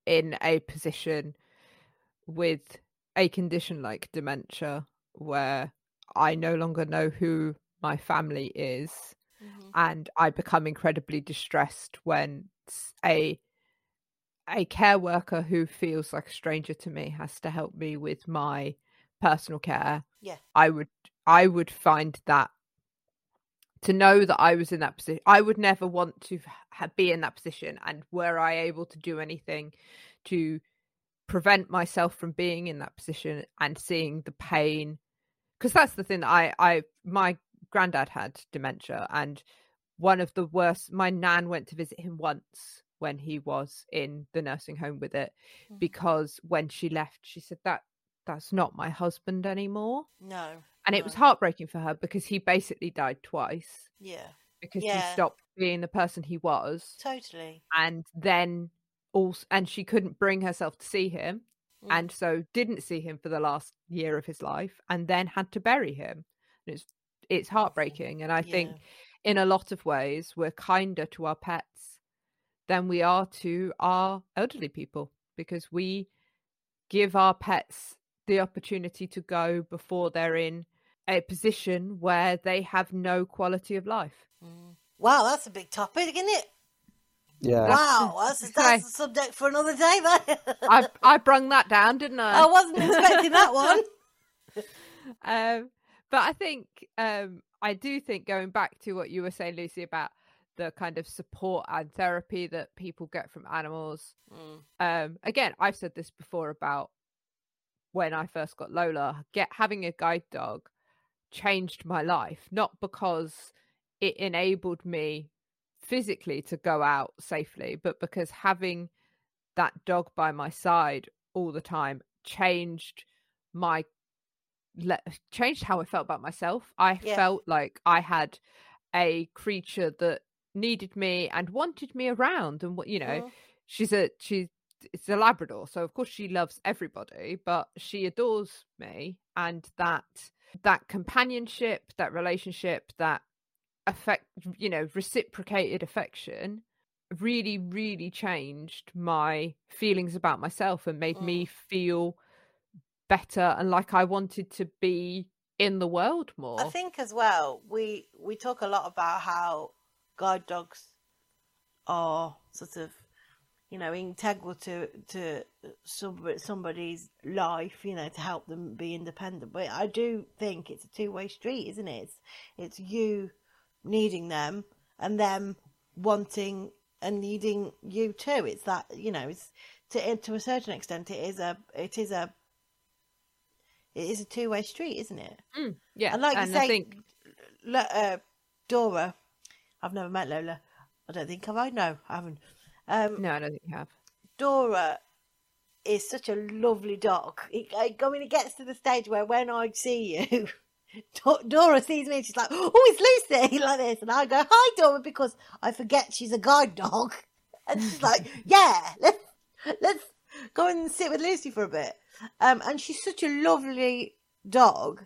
in a position with a condition like dementia where I no longer know who my family is mm-hmm. and I become incredibly distressed when a a care worker who feels like a stranger to me has to help me with my personal care. Yeah. I would I would find that to know that I was in that position, I would never want to ha- be in that position. And were I able to do anything to prevent myself from being in that position and seeing the pain, because that's the thing. that I, I, my granddad had dementia, and one of the worst. My nan went to visit him once when he was in the nursing home with it, Mhm. because when she left, she said that that's not my husband anymore No. And it was heartbreaking for her because he basically died twice Yeah. because Yeah. he stopped being the person he was, Totally. and then also, and she couldn't bring herself to see him, Mm. and so didn't see him for the last year of his life, and then had to bury him. And it's it's heartbreaking, and I think in a lot of ways we're kinder to our pets than we are to our elderly people because we give our pets the opportunity to go before they're in a position where they have no quality of life. Mm. Wow, that's a big topic, isn't it? Yeah. Wow, that's, Okay. that's a subject for another day, that. I I brung that down, didn't I? I wasn't expecting that one. um, but I think um, I do think going back to what you were saying, Lucy, about the kind of support and therapy that people get from animals. Mm. Um, again, I've said this before about when I first got Lola. Get having a guide dog changed my life, not because it enabled me physically to go out safely, but because having that dog by my side all the time changed my changed how I felt about myself. I Yeah. felt like I had a creature that needed me and wanted me around and what you know Mm. she's a she's it's a labrador so of course she loves everybody but she adores me and that that companionship that relationship that affect you know reciprocated affection really really changed my feelings about myself and made me mm. feel better and like I wanted to be in the world more. I think as well, we we talk a lot about how guide dogs are sort of, you know, integral to to somebody's life, you know, to help them be independent. But I do think it's a two way street, isn't it? It's it's you needing them and them wanting and needing you too. It's that you know, it's to to a certain extent, it is a it is a it is a two way street, isn't it? Mm, yeah And like you and say, I think Lo- uh, Dora, I've never met Lola. I don't think have I? No, I haven't. Um, no I don't think you have Dora is such a lovely dog. It, I I mean, it gets to the stage where when I see you, Dora sees me and she's like, "Oh, it's Lucy," like this, and I go, "Hi, Dora," because I forget she's a guide dog, and she's like, "Yeah, let's let's go and sit with Lucy for a bit." Um, and she's such a lovely dog,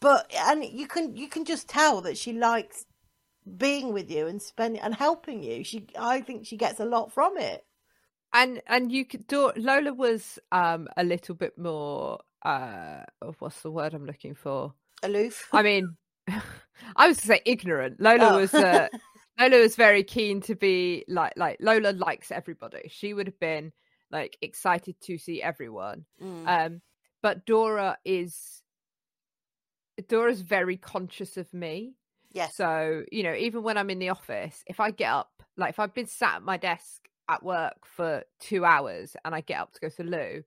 but and you can you can just tell that she likes being with you and spending and helping you. She, I think, she gets a lot from it. and and you could do Lola was um a little bit more uh oh, what's the word I'm looking for Aloof. I mean I was to say ignorant Lola Oh. was uh, Lola was very keen to be like like Lola likes everybody she would have been like excited to see everyone Mm. um but Dora is Dora's very conscious of me yes. so, you know, even when I'm in the office, if I get up, like if I've been sat at my desk at work for two hours and I get up to go to the loo,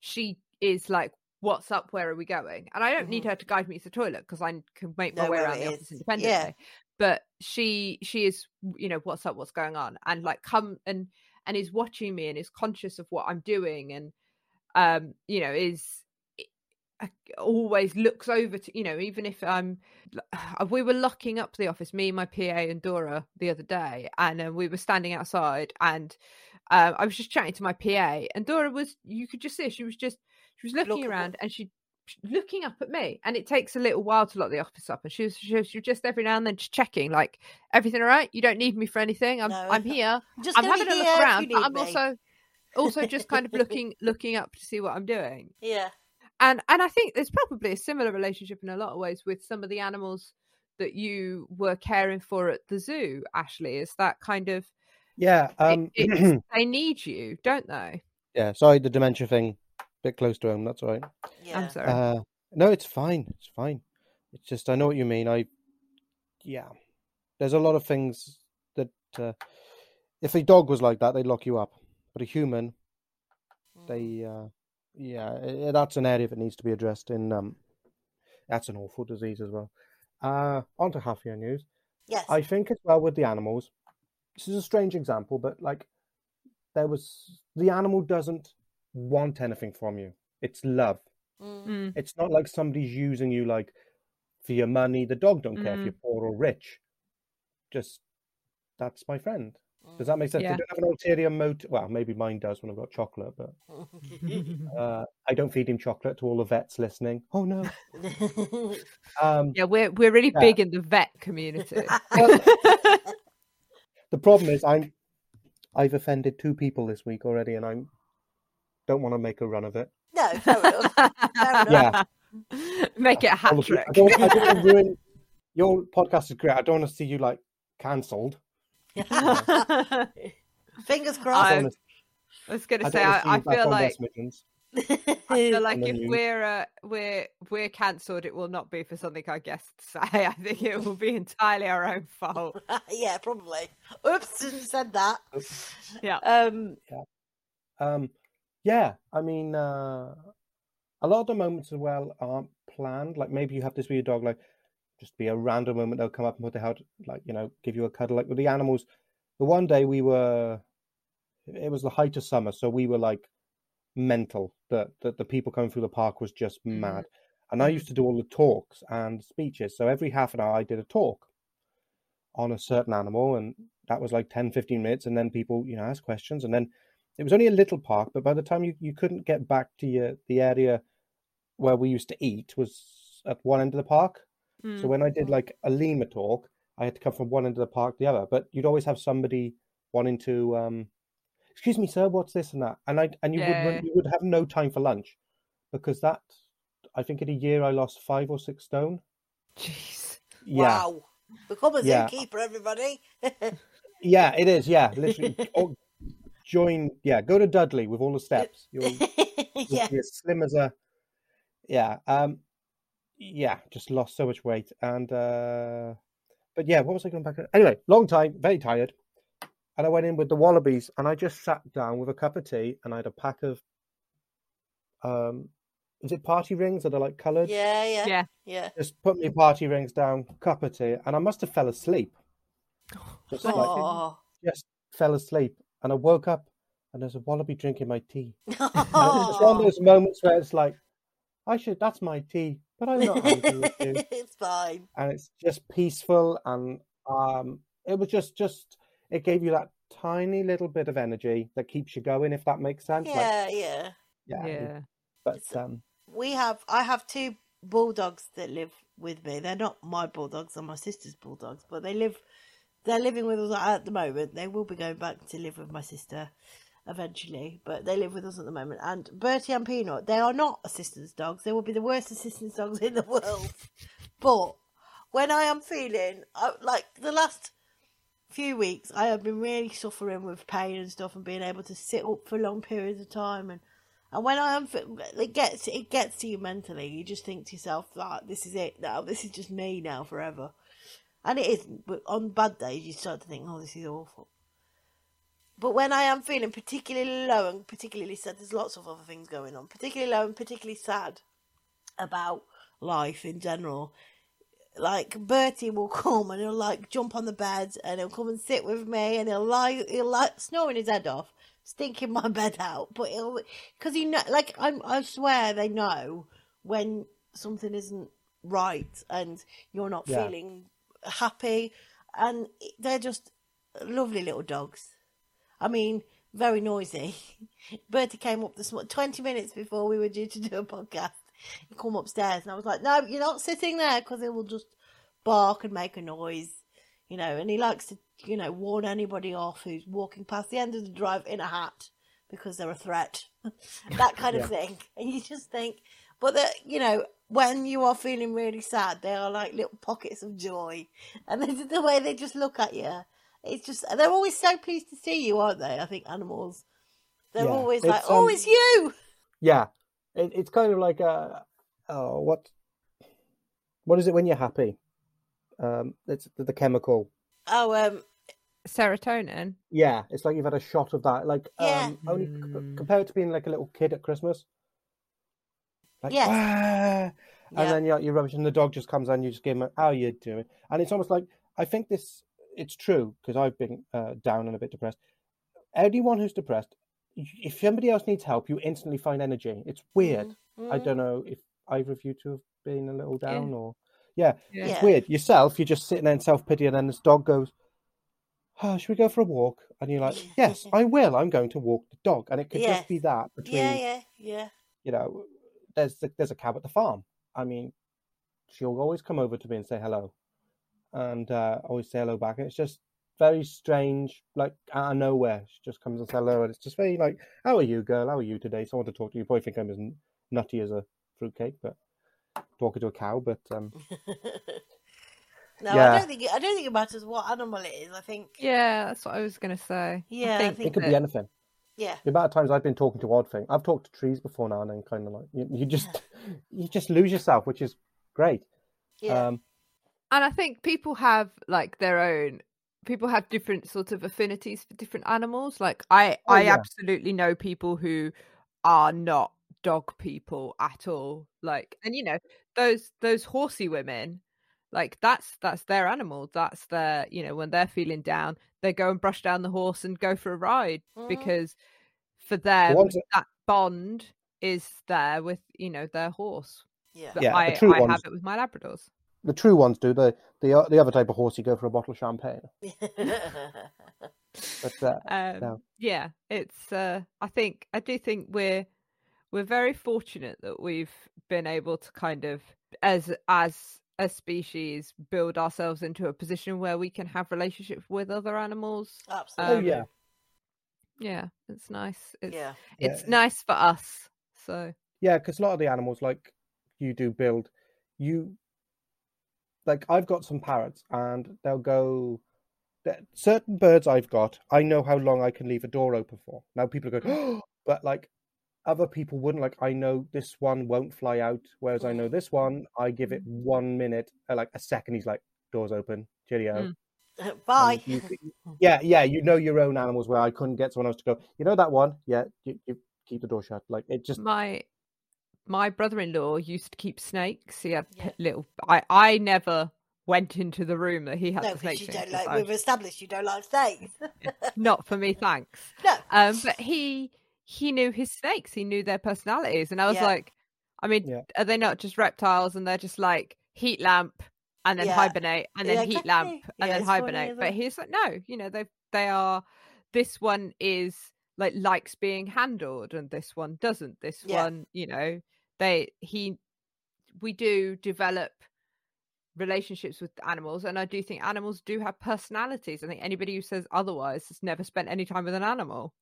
she is like, What's up? Where are we going? And I don't need her to guide me to the toilet because I can make my Mm-hmm. Way around the is. office Yeah. independently. But she she is, you know, what's up, what's going on? And like come and and is watching me and is conscious of what I'm doing and um, you know, is always looks over to you know even if i'm we were locking up the office me my pa and dora the other day and we were standing outside and um, i was just chatting to my pa and dora was you could just see she was just she was looking for- around and she looking up at me and it takes a little while to lock the office up and she was, she was she was just every now and then just checking like everything all right you don't need me for anything i'm No. i'm here Just i'm having a look around but i'm me. also also just kind of looking looking up to see what i'm doing Yeah. And and I think there's probably a similar relationship in a lot of ways with some of the animals that you were caring for at the zoo. Ashley, is that kind of Yeah. it- Um. it's, they need you, don't they? yeah. Sorry, the dementia thing, a bit close to home. That's all right. Yeah. I'm sorry. Uh, no, it's fine. It's fine. It's just I know what you mean. I, yeah, there's a lot of things that uh, if a dog was like that, they'd lock you up. But a human, Mm. they, uh, yeah, that's an area that needs to be addressed. In um, that's an awful disease as well. Uh, on to half year news. Yes. I think as well with the animals. This is a strange example, but like there was the animal doesn't want anything from you. It's love. Mm. Mm, It's not like somebody's using you like for your money. The dog don't care if Mm. you're poor or rich. Just that's my friend. Does that make sense? Yeah. They don't have an ulterior motive. Well, maybe mine does when I've got chocolate, but uh, I don't feed him chocolate to all the vets listening. Oh no. Um, Yeah, we're we're really Yeah. big in the vet community. the problem is I'm I've offended two people this week already, and I don't want to make a run of it. no, fair enough. Fair enough. Yeah. Make it a hat trick. I don't, I don't ruin your podcast is great. I don't want to see you like cancelled. Fingers crossed. I don't was going to say, I, I feel like I feel like if news. we're uh, we're we're cancelled, it will not be for something our guests say. I think it will be entirely our own fault. yeah, probably. Oops, didn't said that. Yeah. Um, Um, yeah, I mean, uh, a lot of the moments as well aren't planned. Like maybe you have this with your dog, like just be a random moment they'll come up and put their head, like you know, give you a cuddle. Like with the animals, the one day we were, it was the height of summer, so we were like mental. That that the people coming through the park was just Mhm. mad. And I used to do all the talks and speeches. So every half an hour I did a talk on a certain animal and that was like 10 15 minutes and then people you know ask questions and then it was only a little park but by the time you, you couldn't get back to your the area where we used to eat was at one end of the park so Mm. when i did like a lemur talk i had to come from one end of the park to the other but you'd always have somebody wanting to um excuse me sir what's this and that and i and you would Yeah. run, you would have no time for lunch because that i think in a year i lost five or six stone Jeez. yeah Wow. Become a Yeah. zookeeper, everybody. yeah it is yeah literally oh, join yeah go to dudley with all the steps you'll You'll be as slim as a yeah um yeah just lost so much weight and uh but yeah what was i going back to? anyway long time very tired and i went in with the wallabies and i just sat down with a cup of tea and i had a pack of um is it party rings that are like colored Yeah, yeah. Yeah. Yeah. just put my party rings down cup of tea and i must have fell asleep just like Oh. just fell asleep and i woke up and there's a wallaby drinking my tea and it's one of those moments where it's like, I should, that's my tea, but I'm not angry with you. it's fine. And it's just peaceful. And um, it was just, just, it gave you that tiny little bit of energy that keeps you going, if that makes sense. Like, Yeah, yeah. yeah. Yeah. But, It's- um, We have I have two bulldogs that live with me. They're not my bulldogs, they're my sister's bulldogs, but they live they're living with us at the moment. They will be going back to live with my sister eventually, but they live with us at the moment. And Bertie and Peanut, they are not assistance dogs. They will be the worst assistance dogs in the world. But when I am feeling I, like the last few weeks, I have been really suffering with pain and stuff, and being able to sit up for long periods of time. And and when I am, it gets it gets to you mentally. You just think to yourself, like, this is it now. This is just me now forever. And it isn't. But on bad days, you start to think, oh, this is awful. But when I am feeling particularly low and particularly sad, there's lots of other things going on. Particularly low and particularly sad about life in general. Like Bertie will come and he'll like jump on the bed and he'll come and sit with me and he'll lie he'll like snoring his head off, stinking my bed out. But he'll because he know like I'm I swear they know when something isn't right and you're not Yeah. feeling happy and they're just lovely little dogs. I mean, very noisy. Bertie came up this morning, 20 minutes before we were due to do a podcast. He come upstairs and I was like, no, you're not sitting there because it will just bark and make a noise, you know, and he likes to, you know, warn anybody off who's walking past the end of the drive in a hat because they're a threat. that kind of thing. And you just think, but that, you know, when you are feeling really sad, they are like little pockets of joy. And this is the way they just look at you. It's just, they're always so pleased to see you, aren't they? I think animals. They're Yeah, always like, it's, oh, um, it's you! yeah, it, it's kind of like a, oh, what, what is it when you're happy? Um, it's the, the chemical. Oh, um, Serotonin. Yeah, it's like you've had a shot of that. Like, Yeah. um, only c- Mm. compare it to being like a little kid at Christmas. Like, Yes. "Ah," and Yeah. then you're, you're rubbish, and the dog just comes and you just give him, a, "How you doing?" And it's almost like I think this. It's true because I've been uh, down and a bit depressed. Anyone who's depressed, if somebody else needs help, you instantly find energy. It's weird. I Mhm. don't know if either of you two have been a little Yeah. down or yeah, Yeah. it's weird. Yourself, you're just sitting there in self pity, and then this dog goes, oh, should we go for a walk? And you're like, yes, I will. I'm going to walk the dog. And it could Yeah. just be that between, Yeah, yeah, yeah. you know, there's the, there's a cow at the farm. I mean, she'll always come over to me and say hello, and uh, always say hello back. And it's just very strange, like out of nowhere. She just comes and says hello, and it's just very like, "How are you, girl? How are you today?" Someone to talk to. You probably think I'm as nutty as a fruitcake, but talking to a cow. But um, no, I don't think it, I don't think it matters what animal it is. I think Yeah, that's what I was gonna say. Yeah, I I think, think it could that- be anything. yeah, The amount of times I've been talking to odd thing, I've talked to trees before now and then, kind of like you, you just you just lose yourself, which is great. yeah, Um, and I think people have like their own. People have different sort of affinities for different animals. Like I, Oh, I yeah. absolutely know people who are not dog people at all. Like, and you know those those horsey women, like that's that's their animal. That's their you know when they're feeling down, they go and brush down the horse and go for a ride Mhm. because for them that- bond is there with you know their horse. yeah. Yeah, I, true I ones- have it with my Labradors. The true ones do. The the the other type of horse, you go for a bottle of champagne. But uh, um, No. yeah it's uh i think i do think we're we're very fortunate that we've been able to kind of as as a species build ourselves into a position where we can have relationships with other animals Absolutely. oh Um, yeah, yeah it's nice it's yeah, it's Yeah. nice for us so yeah, because a lot of the animals, like you do, build you. Like I've got some parrots, and they'll go. Certain birds I've got, I know how long I can leave a door open for. Now people are going, oh, but like other people wouldn't. Like I know this one won't fly out, whereas I know this one, I give it one minute, uh, like a second. He's like, doors open, cheerio. Mm. Bye. You yeah, yeah, you know your own animals where I couldn't get someone else to go. You know that one? Yeah, you, you keep the door shut. Like it just my my brother-in-law used to keep snakes he had Yeah. little i i never went into the room that he had No, the because snakes you in don't 'cause like. We've established you don't like snakes. not for me thanks no. um but he he knew his snakes he knew their personalities and i was Yeah. like i mean Yeah. are they not just reptiles and they're just like heat lamp and then Yeah. hibernate and then Yeah, heat exactly. lamp and Yeah, then it's funny, hibernate but he's like no you know they they are this one is like likes being handled and this one doesn't this Yeah. one you know they he we do develop relationships with animals and i do think animals do have personalities i think anybody who says otherwise has never spent any time with an animal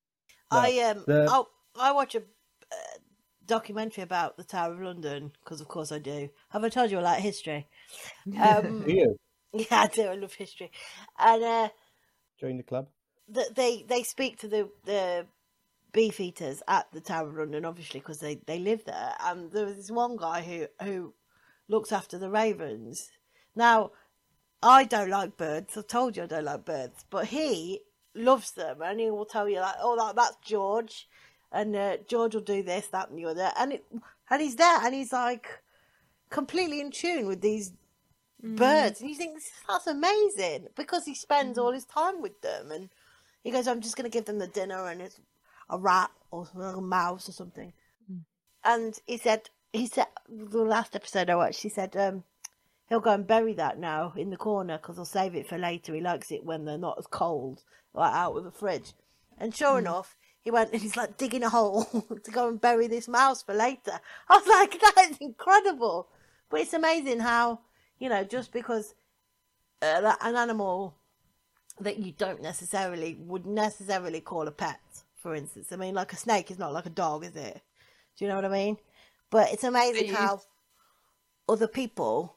No, I um, the- I'll, I watch a uh, documentary about the Tower of London because, of course, I do. Have I told you I like history? Um, do you yeah, I do. I love history, and uh, join the club. th- they they speak to the the beef eaters at the Tower of London, obviously because they they live there. And there was this one guy who who looks after the ravens. Now, I don't like birds. I've told you I don't like birds, but he loves them, and he will tell you like, "Oh, that, that's George," and uh, George will do this, that, and the other, and it, and he's there, and he's like completely in tune with these birds, and you think that's amazing because he spends all his time with them, and he goes, "I'm just going to give them the dinner, and it's a rat or a mouse or something," and he said, he said the last episode I watched, he said, um, he'll go and bury that now in the corner because he'll save it for later. He likes it when they're not as cold, like out of the fridge. And sure enough, he went and he's like digging a hole to go and bury this mouse for later. I was like, that is incredible. But it's amazing how, you know, just because uh, an animal that you don't necessarily would necessarily call a pet, for instance. I mean, like a snake is not like a dog, is it? Do you know what I mean? But it's amazing how other people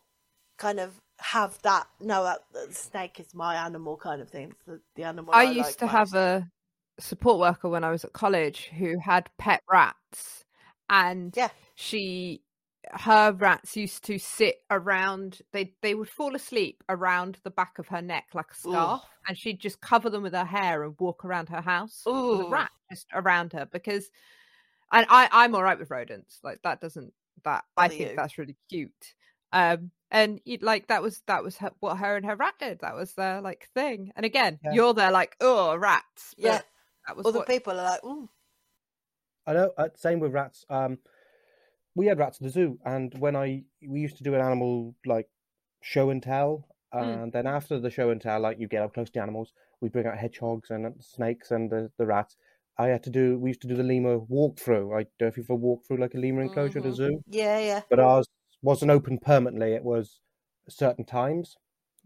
kind of have that no that, that snake is my animal kind of thing the, the animal I I, used like to most. have a support worker when I was at college who had pet rats, and Yeah. she her rats used to sit around they they would fall asleep around the back of her neck like a scarf and she'd just cover them with her hair and walk around her house with a Ooh. rat just around her because and I I'm all right with rodents like that doesn't that I Bother think you. that's really cute um and it, like that was that was her, what her and her rat did that was their like thing and again Yeah. you're there like oh rats but yeah that was other what, people are like Ooh. I know. Uh, same with rats. Um, we had rats at the zoo, and when I we used to do an animal like show and tell, Mm. And then after the show and tell, like you get up close to animals, we bring out hedgehogs and uh, snakes and the, the rats. I had to do. We used to do the lemur walkthrough. I don't know if you've ever walked through like a lemur enclosure at a Mhm. zoo, Yeah, yeah. but ours wasn't open permanently. It was certain times.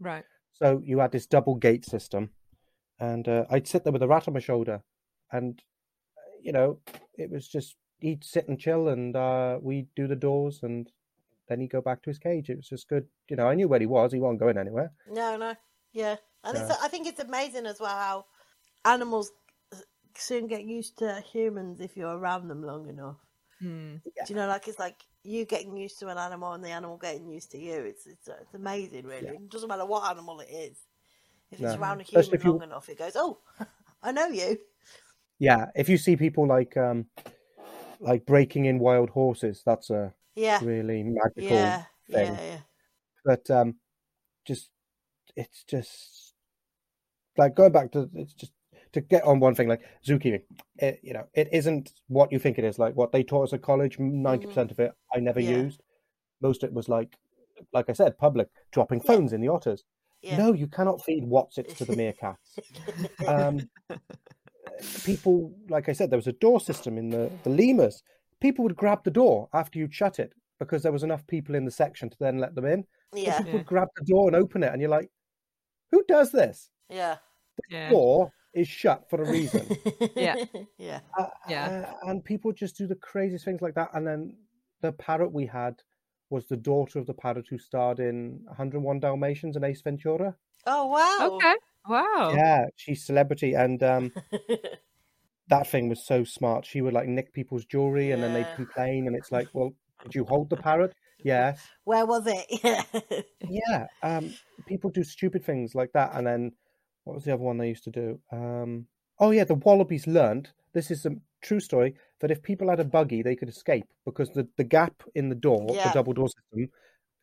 Right. So you had this double gate system, and uh, I'd sit there with a rat on my shoulder, and uh, you know, it was just he'd sit and chill, and uh, we'd do the doors, and then he'd go back to his cage. It was just good. You know, I knew where he was. He wasn't going anywhere. No, no. Yeah. And it's, I think it's amazing as well how animals uh, soon get used to humans if you're around them long enough. Mm. Do you know, like it's like you getting used to an animal and the animal getting used to you. It's it's, it's amazing, really. It doesn't matter what animal it is. If it's No. around a Especially human you- long enough, it goes, "Oh, I know you." Yeah, if you see people like um, like breaking in wild horses, that's a Yeah, really magical yeah, thing. yeah, yeah. but um just it's just like going back to it's just to get on one thing like zookeeping it, you know it isn't what you think it is like what they taught us at college 90% of it i never Mm-hmm. Yeah. used most of it was like like i said public dropping phones in the otters no you cannot feed watsits to the meerkats um people like i said there was a door system in the the lemurs people would grab the door after you'd shut it because there was enough people in the section to then let them in yeah, people Yeah. would grab the door and open it, and you're like, "Who does this?" yeah, Yeah. Door is shut for a reason. Yeah. yeah. Uh, Yeah. uh, and people just do the craziest things like that. And then the parrot we had was the daughter of the parrot who starred in 101 Dalmatians and Ace Ventura. Oh wow. Okay. Wow. Yeah, she's celebrity, and um, that thing was so smart. She would like nick people's jewelry, and then they'd complain, and it's like, "Well, did you hold the parrot?" Yes. Where was it? Yeah. yeah um people do stupid things like that and then what was the other one they used to do um oh yeah the wallabies learned this is a true story that if people had a buggy they could escape because the the gap in the door Yeah. the double door system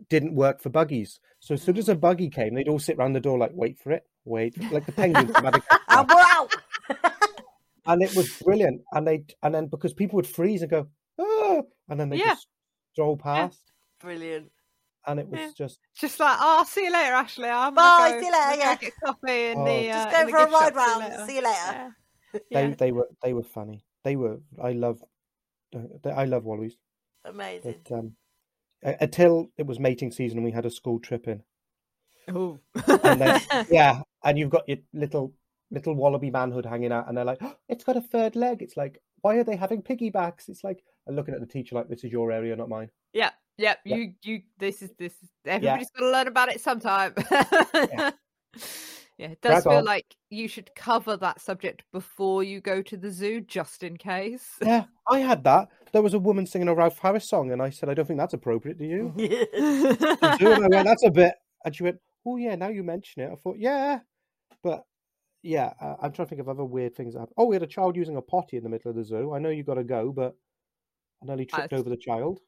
didn't work for buggies so as soon as a buggy came they'd all sit around the door like wait for it wait like the penguins from Madagascar. and we're out. And it was brilliant and they and then because people would freeze and go oh and then they Yeah. just stroll past Brilliant. and it was Yeah. just just like, oh, see you later, Ashley. I'm Bye, go, see you later, yeah. Get coffee in Oh. the. Just uh, go in the for a gift shop. ride See you round. later. See you later. Yeah. they Yeah. they were they were funny. They were I love uh, I love wallabies. Amazing. But um, until it was mating season and we had a school trip in, Oh, yeah, and you've got your little little wallaby manhood hanging out, and they're like, oh, it's got a third leg. It's like, why are they having piggybacks? It's like, and looking at the teacher like, this is your area, not mine. Yeah, yeah. Yeah. You, you. This is this. Is, everybody's got to learn about it sometime. yeah. it does Crack feel on. like you should cover that subject before you go to the zoo, just in case. Yeah, I had that. There was a woman singing a Rolf Harris song, and I said, I don't think that's appropriate. Do you? Yeah. and I went, that's a bit. And she went, oh yeah, now you mention it. I thought, yeah, but yeah, uh, I'm trying to think of other weird things that. Oh, we had a child using a potty in the middle of the zoo. I know you got to go, but I nearly tripped over the child.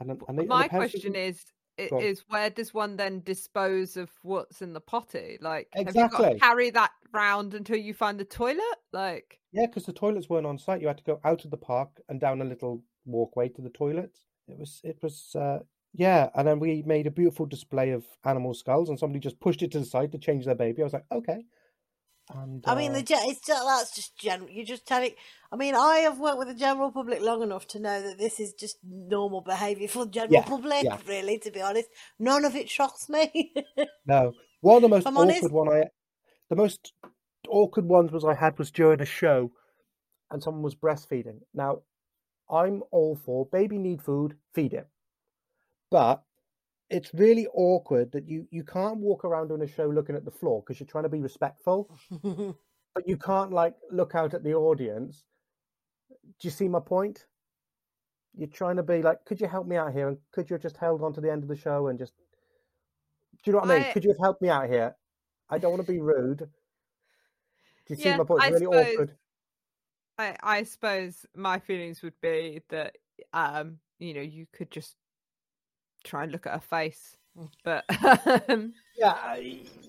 And, and, they, My parents question is. i- Go on. Is where does one then dispose of what's in the potty? Like, have you got Exactly. to carry that round until you find the toilet? Like, yeah, because the toilets weren't on site. You had to go out of the park and down a little walkway to the toilet. It was, it was, uh, yeah. And then we made a beautiful display of animal skulls, and somebody just pushed it to the side to change their baby. I was like, okay. And I mean, uh, the ge- it's just, that's just general. You just tell it. I mean, I have worked with the general public long enough to know that this is just normal behaviour for the general Yeah, public. yeah. Really, to be honest, none of it shocks me. No, one of the most I'm awkward honest. one I, the most awkward ones was I had was during a show, and someone was breastfeeding. Now, I'm all for baby need food, feed it, but it's really awkward that you you can't walk around on a show looking at the floor because you're trying to be respectful, but you can't like look out at the audience. Do you see my point? You're trying to be like, could you help me out here? And could you have just held on to the end of the show and just do you know what I mean? Could you have helped me out here? I don't want to be rude. Do you see my point? I It's really suppose- awkward. I, I suppose my feelings would be that um you know you could just try and look at her face, Mm. but Yeah,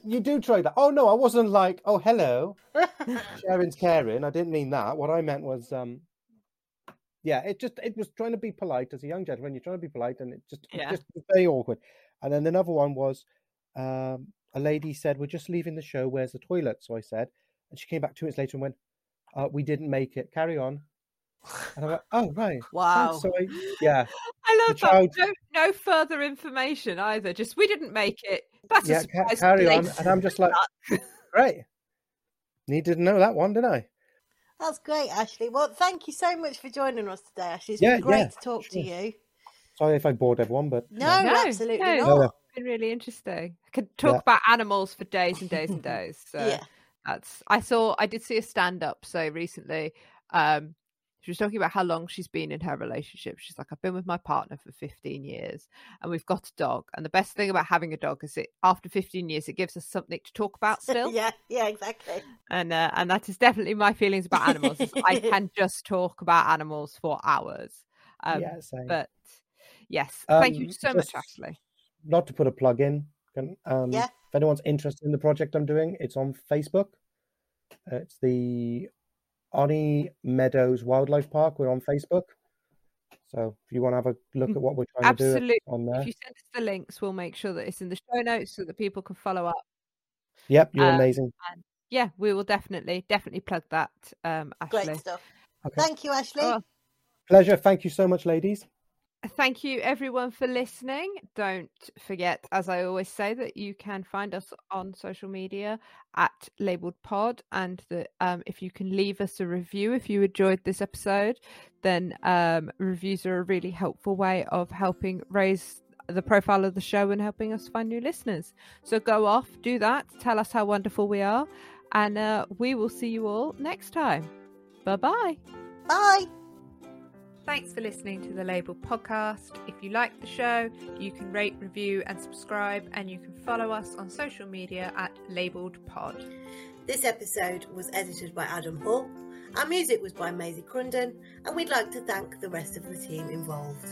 you do try that. Oh no, I wasn't like, oh hello, Sharon's caring. I didn't mean that. What I meant was, um, yeah, it just it was trying to be polite as a young gentleman. You're trying to be polite, and it just it Yeah. just very awkward. And then another one was, um, a lady said, "We're just leaving the show. Where's the toilet?" So I said, and she came back two minutes later and went, uh, "We didn't make it. Carry on." And I went, "Oh right, Wow. thanks." So I, yeah, I The love that. child- No, no further information either. Just we didn't make it. That's yeah, a ca- surprise. carry They on. And I'm just like, great. Needed to know that one, didn't I? That's great, Ashley. Well, thank you so much for joining us today, Ashley. It's Yeah, been great yeah, to talk to you. Sorry if I bored everyone, but No, No, absolutely no. not. No, no. been really interesting. I could talk Yeah. about animals for days and days and days. So Yeah. that's I saw I did see a stand up so recently. Um she was talking about how long she's been in her relationship. She's like, I've been with my partner for 15 years and we've got a dog. And the best thing about having a dog is it after 15 years it gives us something to talk about still. yeah, yeah, exactly. And uh, and that is definitely my feelings about animals. I can just talk about animals for hours. Um, yeah, same. But yes, thank you Um, so much, just- Ashley. not to put a plug in. Can, um, Yeah. If anyone's interested in the project I'm doing, it's on Facebook. Uh, it's the Oni Meadows Wildlife Park. We're on Facebook. So if you want to have a look at what we're trying to do, Absolutely. on there. If you send us the links, we'll make sure that it's in the show notes so that people can follow up. Yep, you're uh, amazing. Yeah, we will definitely definitely plug that, um, Ashley. Great stuff. Okay. Thank you, Ashley. Oh, Pleasure. Thank you so much, ladies. Thank you, everyone, for listening. Don't forget, as I always say, that you can find us on social media at LABLEd Pod, and that um, if you can leave us a review if you enjoyed this episode, then um, reviews are a really helpful way of helping raise the profile of the show and helping us find new listeners. So go off, do that, tell us how wonderful we are, and uh, we will see you all next time. Bye bye. Bye. Thanks for listening to the Label podcast. If you like the show, you can rate, review, and subscribe, and you can follow us on social media at LABLEd Pod. This episode was edited by Adam Hull. Our music was by Maisy Crunden, and we'd like to thank the rest of the team involved.